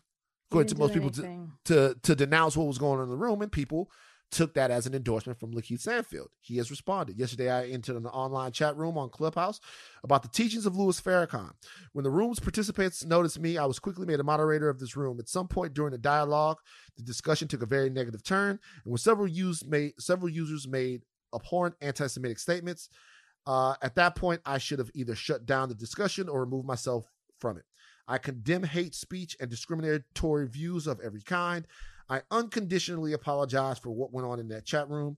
S1: according to most people, to, to to denounce what was going on in the room, and people took that as an endorsement from Lakeith Stanfield. He has responded. Yesterday, I entered an online chat room on Clubhouse about the teachings of Louis Farrakhan. When the room's participants noticed me, I was quickly made a moderator of this room. At some point during the dialogue, the discussion took a very negative turn, and when several users made several users made abhorrent anti-Semitic statements, uh, at that point, I should have either shut down the discussion or removed myself from it. I condemn hate speech and discriminatory views of every kind. I unconditionally apologize for what went on in that chat room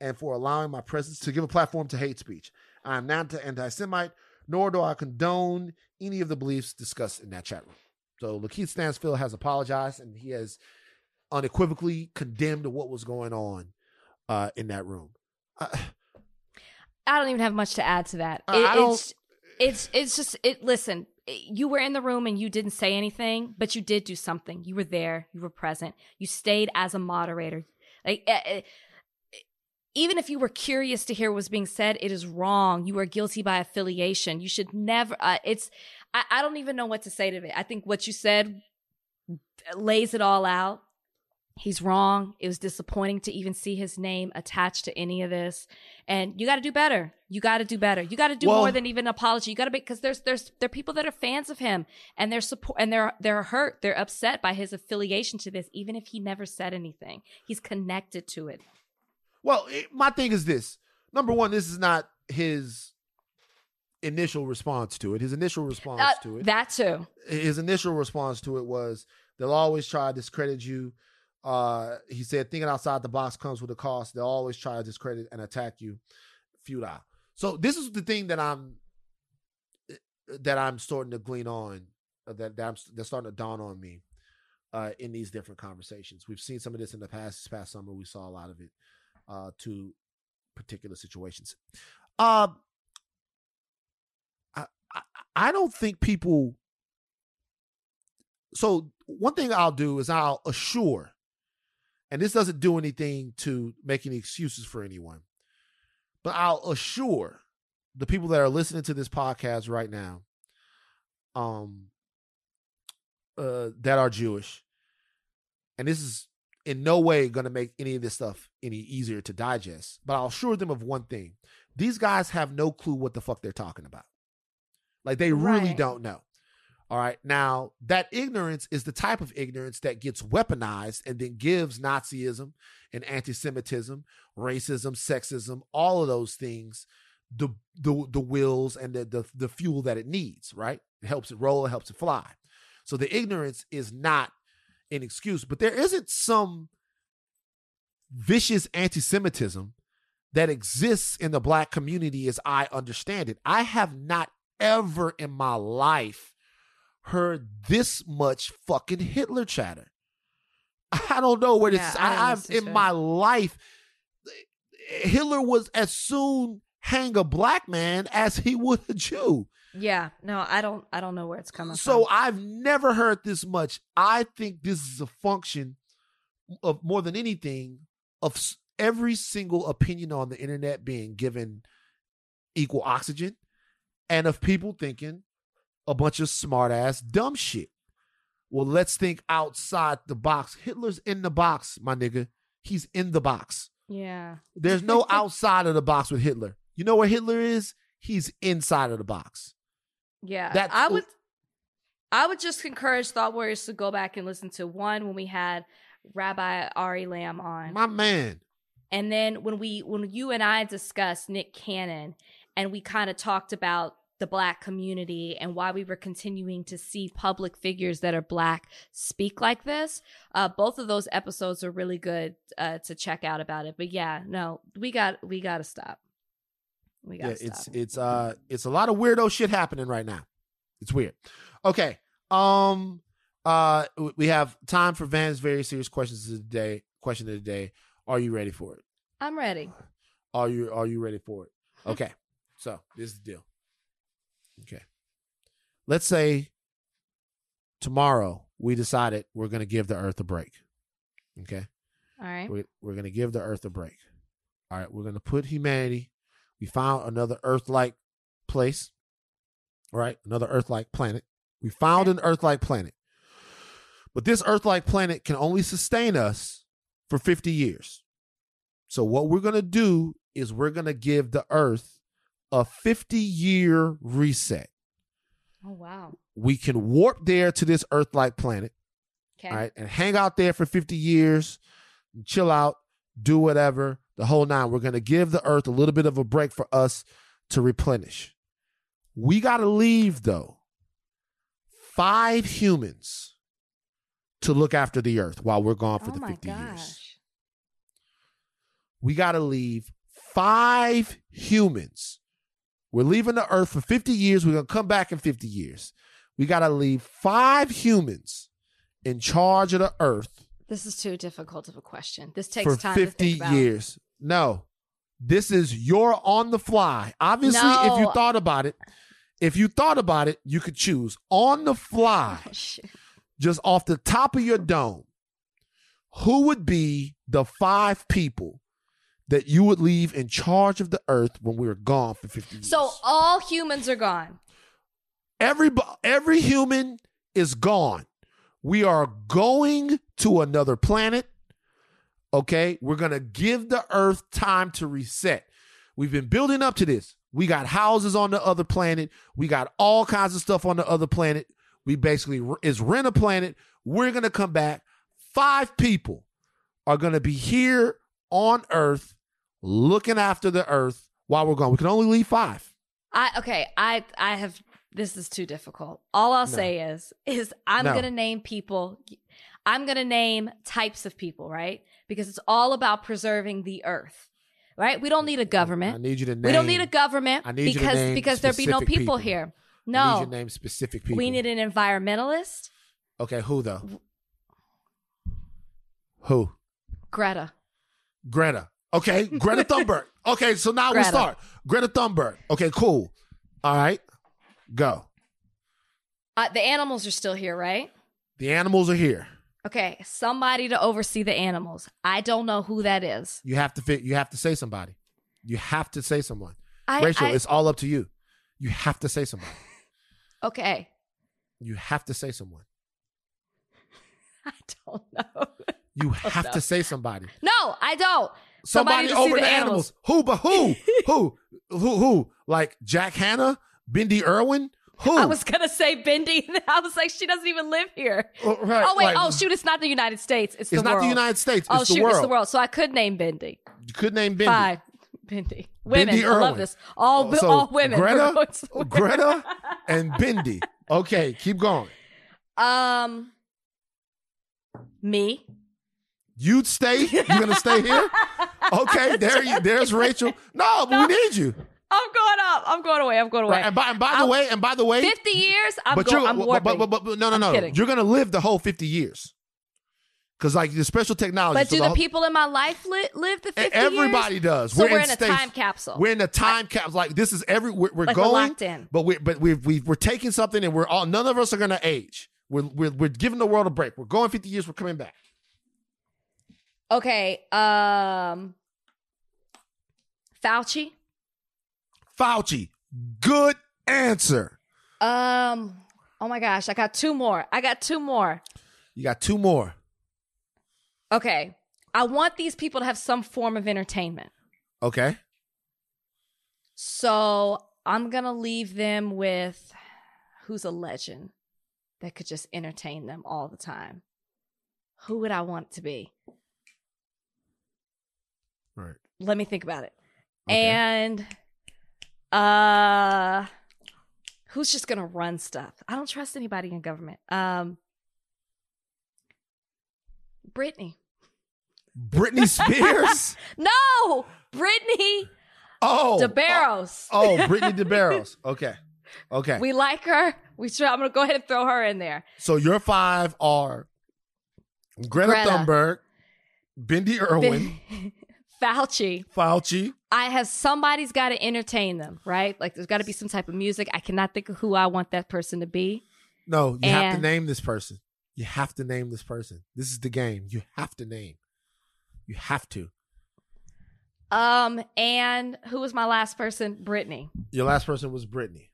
S1: and for allowing my presence to give a platform to hate speech. I am not an anti Semite, nor do I condone any of the beliefs discussed in that chat room. So Lakeith Stanfield has apologized and he has unequivocally condemned what was going on uh, in that room.
S2: Uh, I don't even have much to add to that. It, it's it's it's just it. Listen, you were in the room and you didn't say anything, but you did do something. You were there, you were present, you stayed as a moderator. Like, uh, even if you were curious to hear what was being said, it is wrong. You are guilty by affiliation. You should never. Uh, it's. I, I don't even know what to say to it. I think what you said lays it all out. He's wrong. It was disappointing to even see his name attached to any of this. And you got to do better. You got to do better. You got to do
S1: Well-
S2: more than even an apology. You got to be because there's there's there are people that are fans of him and they're support and they're they're hurt. They're upset by his affiliation to this, even if he never said anything. He's connected to it.
S1: Well, it, my thing is this. Number one, this is not his initial response to it. His initial response
S2: Uh,
S1: to it.
S2: that too.
S1: his initial response to it was they'll always try to discredit you. Uh, he said thinking outside the box comes with a cost. They'll always try to discredit and attack you. Futile. So this is the thing that I'm that I'm starting to glean on uh, that, that I'm, that's starting to dawn on me uh, in these different conversations. We've seen some of this in the past. This past summer, we saw a lot of it uh, to particular situations. Um, I I don't think people so one thing I'll do is I'll assure, and this doesn't do anything to make any excuses for anyone, but I'll assure the people that are listening to this podcast right now, um, uh, that are Jewish, and this is in no way going to make any of this stuff any easier to digest, but I'll assure them of one thing: these guys have no clue what the fuck they're talking about. Like they really
S2: Right.
S1: don't know. All right. Now, that ignorance is the type of ignorance that gets weaponized and then gives Nazism and anti Semitism, racism, sexism, all of those things the the the wills and the, the the fuel that it needs, right? It helps it roll, it helps it fly. So the ignorance is not an excuse, but there isn't some vicious anti-Semitism that exists in the black community as I understand it. I have not ever in my life heard this much fucking Hitler chatter. I don't know where this
S2: Yeah,
S1: is.
S2: I
S1: I've in my life Hitler was as soon hang a black man as he would a Jew.
S2: Yeah. No, I don't. I don't know where it's coming from.
S1: So
S2: from.
S1: I've never heard this much. I think this is a function of more than anything of every single opinion on the internet being given equal oxygen and of people thinking a bunch of smart ass dumb shit. Well, let's think outside the box. Hitler's in the box, my nigga. He's in the box.
S2: yeah.
S1: There's no outside of the box with Hitler. You know where Hitler is? He's inside of the box.
S2: Yeah.
S1: That's-
S2: I would. I would just encourage thought warriors to go back and listen to one when we had Rabbi Ari Lamm on.
S1: My man.
S2: And then when we when you and I discussed Nick Cannon and we kind of talked about the black community and why we were continuing to see public figures that are black speak like this, uh, both of those episodes are really good uh, to check out about it. But yeah, no, we got we got to stop. We got
S1: yeah, it's it's uh it's a lot of weirdo shit happening right now. It's weird. Okay. Um uh we have time for Van's very serious questions of the day. Question of the day. Are you ready for it?
S2: I'm ready.
S1: Are you are you ready for it? Okay. so this is the deal. Okay. Let's say tomorrow we decided we're gonna give the earth a break. Okay.
S2: All right.
S1: We're, we're going to give the earth a break. All right. We're going to put humanity. We found another earth like place. All right. Another earth like planet. We found an earth like planet. But this earth like planet can only sustain us for 50 years. So, what we're going to do is we're going to give the earth a 50 year reset.
S2: Oh wow.
S1: We can warp there to this earth like planet
S2: Okay.
S1: all right, and hang out there for 50 years, chill out, do whatever, the whole nine. We're going to give the earth a little bit of a break for us to replenish. We got to leave, though, five humans to look after the earth while we're gone for
S2: oh
S1: the 50
S2: gosh.
S1: years. We got to leave five humans. We're leaving the earth for 50 years. We're going to come back in 50 years. We got to leave five humans in charge of the earth
S2: This is too difficult of a question. This takes
S1: for
S2: time to
S1: 50
S2: think about.
S1: years. No, this is your on the fly. Obviously, if you thought about it, if you thought about it, you could choose on the fly,
S2: Oh,
S1: just off the top of your dome. Who would be the five people that you would leave in charge of the earth when we were gone for 50 years.
S2: So all humans are gone.
S1: every every human is gone. We are going to another planet. Okay, we're going to give the earth time to reset. We've been building up to this. We got houses on the other planet. We got all kinds of stuff on the other planet. We basically is rent a planet. We're going to come back. Five people are going to be here on Earth looking after the Earth while we're gone. We can only leave five.
S2: I okay, I I have this is too difficult. All I'll say is is I'm
S1: No.
S2: going to name people I'm going to name types of people, right? Because it's all about preserving the earth. Right? We don't need a government.
S1: I need you to name.
S2: We don't need a government
S1: I need
S2: because because there'd be no people,
S1: people.
S2: here.
S1: I need
S2: No.
S1: you to name specific people.
S2: We need an environmentalist,
S1: Okay, who though? Who?
S2: Greta.
S1: Greta. Okay, Greta Thunberg. Okay, so now we start. Greta Thunberg. Okay, cool. All right, go.
S2: Uh, the animals are still here, right?
S1: The animals are here.
S2: Okay, somebody to oversee the animals. I don't know who that is.
S1: You have to fit. You have to say somebody. You have to say someone.
S2: I,
S1: Rachel,
S2: I-
S1: it's all up to you. You have to say somebody.
S2: okay.
S1: You have to say someone.
S2: I don't know.
S1: You have
S2: no.
S1: to say somebody.
S2: No, I don't.
S1: Somebody,
S2: Somebody
S1: over
S2: the
S1: the animals. Who? But who? who? Who? Who? Like Jack Hanna, Bindi Irwin. Who?
S2: I was gonna say Bindi. I was like, she doesn't even live here.
S1: Oh, right,
S2: oh wait,
S1: like-
S2: oh shoot, it's not the United States. It's, the world.
S1: It's
S2: the
S1: not
S2: world.
S1: the United States.
S2: Oh
S1: it's
S2: shoot,
S1: world.
S2: it's the world. So I could name Bindi.
S1: You could name Bindi.
S2: Fine, Bindi. Women,
S1: Bindi
S2: I love this. All
S1: Oh, so
S2: all women.
S1: Greta,
S2: going to women.
S1: Greta, and Bindi. Okay, keep going.
S2: Um, me.
S1: You'd stay. You're gonna stay here. Okay, there. You, there's Rachel. No, but we need you.
S2: I'm going up. I'm going away. I'm going away.
S1: Right, and by, and by the way, and by the way,
S2: Fifty years. I'm
S1: but
S2: going.
S1: you're
S2: I'm
S1: but,
S2: warping.
S1: but, but, but no no
S2: I'm
S1: no.
S2: kidding.
S1: You're gonna live the whole 50 years. Cause like the special technology.
S2: But
S1: so
S2: do the
S1: whole-
S2: people in my life li- live the 50
S1: Everybody
S2: years?
S1: does.
S2: So we're, in, a
S1: space.
S2: time capsule.
S1: We're in a time capsule. Like this is every. We're, we're
S2: Like we're
S1: going,
S2: locked in.
S1: but we but we we we're taking something, and we're all. None of us are gonna age. We're we're we're giving the world a break. We're going 50 years. We're coming back.
S2: Okay. Um, Fauci.
S1: Fauci. Good answer.
S2: Um. Oh my gosh, I got two more. I got two more.
S1: You got two more.
S2: Okay. I want these people to have some form of entertainment.
S1: Okay.
S2: So I'm gonna leave them with who's a legend that could just entertain them all the time. Who would I want to be?
S1: Right.
S2: Let me think about it.
S1: Okay.
S2: And uh who's just gonna run stuff? I don't trust anybody in government. Um Brittany.
S1: Britney Spears.
S2: No! Brittany
S1: oh.
S2: DeBarros.
S1: Oh, Brittany DeBarros. Okay. Okay.
S2: We like her. We should I'm gonna go ahead and throw her in there.
S1: so your five are Greta,
S2: Greta.
S1: Thunberg, Bindi Irwin,
S2: Fauci.
S1: Fauci.
S2: I have somebody's got to entertain them, right? Like there's got to be some type of music. I cannot think of who I want that person to be.
S1: No, you have to name this person. You have to name this person. This is the game. You have to name. You have to.
S2: Um, and who was my last person? Brittany.
S1: Your last person was Brittany.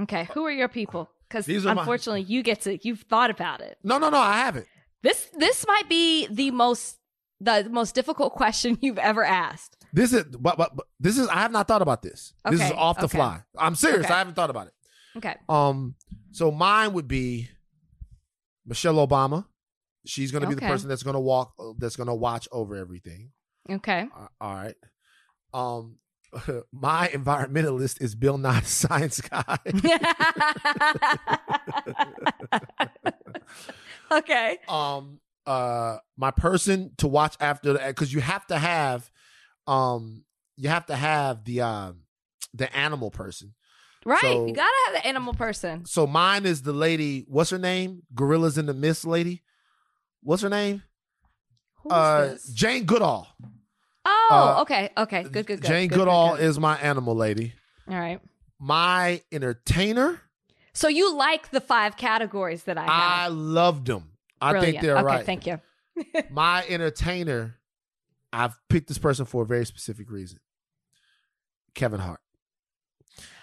S2: Okay, who are your people? Because
S1: These are my-
S2: unfortunately, you get to you've thought about it.
S1: No, no, no. I haven't.
S2: This this might be the most the most difficult question you've ever asked.
S1: This is, but, but, but this is. I have not thought about this. This is off the
S2: okay.
S1: fly. I'm serious.
S2: Okay.
S1: I haven't thought about it.
S2: Okay,
S1: Um, so mine would be Michelle Obama. She's going to be the person that's going to walk, that's going to watch over everything.
S2: okay.
S1: Uh, all right. Um, my environmentalist is Bill Nye Science Guy.
S2: okay.
S1: um, uh, my person to watch after because you have to have, um, you have to have the um, the animal person.
S2: Right.
S1: So-
S2: you gotta have the animal person.
S1: So mine is the lady. What's her name? Gorillas in the Mist lady. What's her name?
S2: Who's
S1: uh,
S2: this?
S1: Jane Goodall.
S2: Oh,
S1: uh,
S2: okay. Okay. Good, good, good.
S1: Jane
S2: good, good,
S1: Goodall
S2: good.
S1: is my animal lady.
S2: All right.
S1: My entertainer.
S2: So you like the five categories that I have.
S1: I loved them. I
S2: Brilliant.
S1: think they're
S2: okay,
S1: right.
S2: thank you.
S1: my entertainer I've picked this person for a very specific reason. Kevin Hart.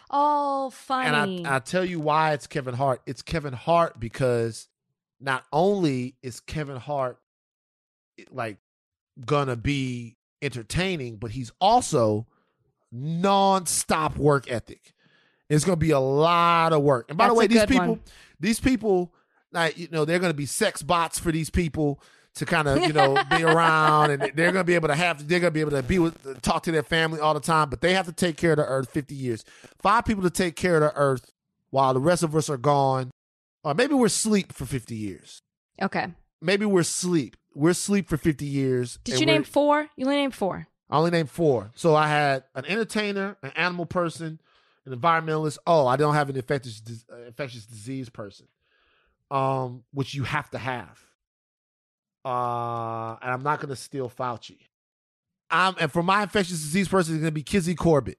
S2: Oh, funny.
S1: And I, I tell you why it's Kevin Hart. It's Kevin Hart because not only is Kevin Hart like gonna be entertaining, but he's also non-stop work ethic. It's gonna be a lot of work. And by
S2: That's
S1: the way, these people,
S2: one.
S1: these people, like you know, they're gonna be sex bots for these people to kind of you know be around, and they're gonna be able to have, they're gonna be able to be with, talk to their family all the time. But they have to take care of the earth fifty years. Five people to take care of the earth while the rest of us are gone, or maybe we're asleep for fifty years.
S2: okay.
S1: Maybe we're asleep. We're asleep for fifty years.
S2: Did you name four? You only named four.
S1: I only named four. So I had an entertainer, an animal person, an environmentalist. Oh, I don't have an infectious uh, infectious disease person, um, which you have to have. Uh, and I'm not going to steal Fauci. I'm, and for my infectious disease person, it's going to be Kizzy Corbett.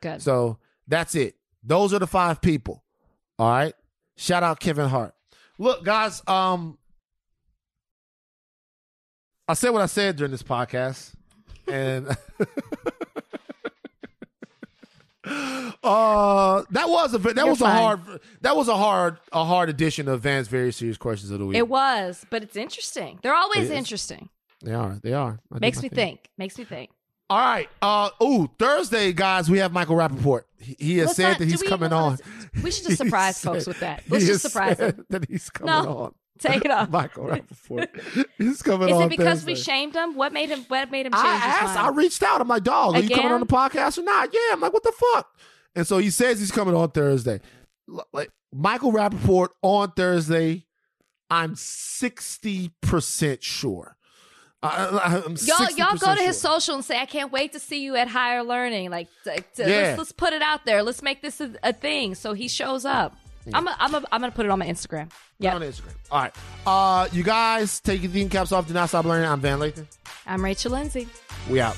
S2: Good.
S1: So that's it. Those are the five people. All right. Shout out Kevin Hart. Look, guys. Um, I said what I said during this podcast, and uh, that was a that
S2: You're
S1: was a hard that was a hard a hard edition of Van's Very Serious Questions of the Week.
S2: it was, but it's interesting. They're always interesting.
S1: They are. They are. I
S2: Makes me
S1: thing.
S2: think. Makes me think.
S1: All right. Uh. Ooh. Thursday, guys. We have Michael Rapaport. He, he has
S2: Let's
S1: said
S2: not-
S1: that he's
S2: we
S1: coming on.
S2: we should just surprise folks with that. Let's just surprise them.
S1: that he's coming
S2: No.
S1: on.
S2: Take it off.
S1: Michael Rapaport. he's coming
S2: Is
S1: on.
S2: it because we shamed him? What made him? What made him change
S1: I asked. I reached out. I'm like, dog, are you coming on the podcast or not? Yeah. I'm like, what the fuck? And so he says he's coming on Thursday. Like Michael Rapaport on Thursday. I'm sixty percent sure. I,
S2: Y'all, y'all go to his
S1: sure.
S2: social and say, "I can't wait to see you at Higher Learning." Like, t- t-
S1: Yeah.
S2: let's, let's put it out there. Let's make this a, a thing. So he shows up. I'm, a, I'm, a, I'm gonna put it on my Instagram. Yeah.
S1: On Instagram. All right. Uh, you guys take your thinking caps off. Do not stop learning. I'm Van Lathan.
S2: I'm Rachel Lindsay.
S1: We out.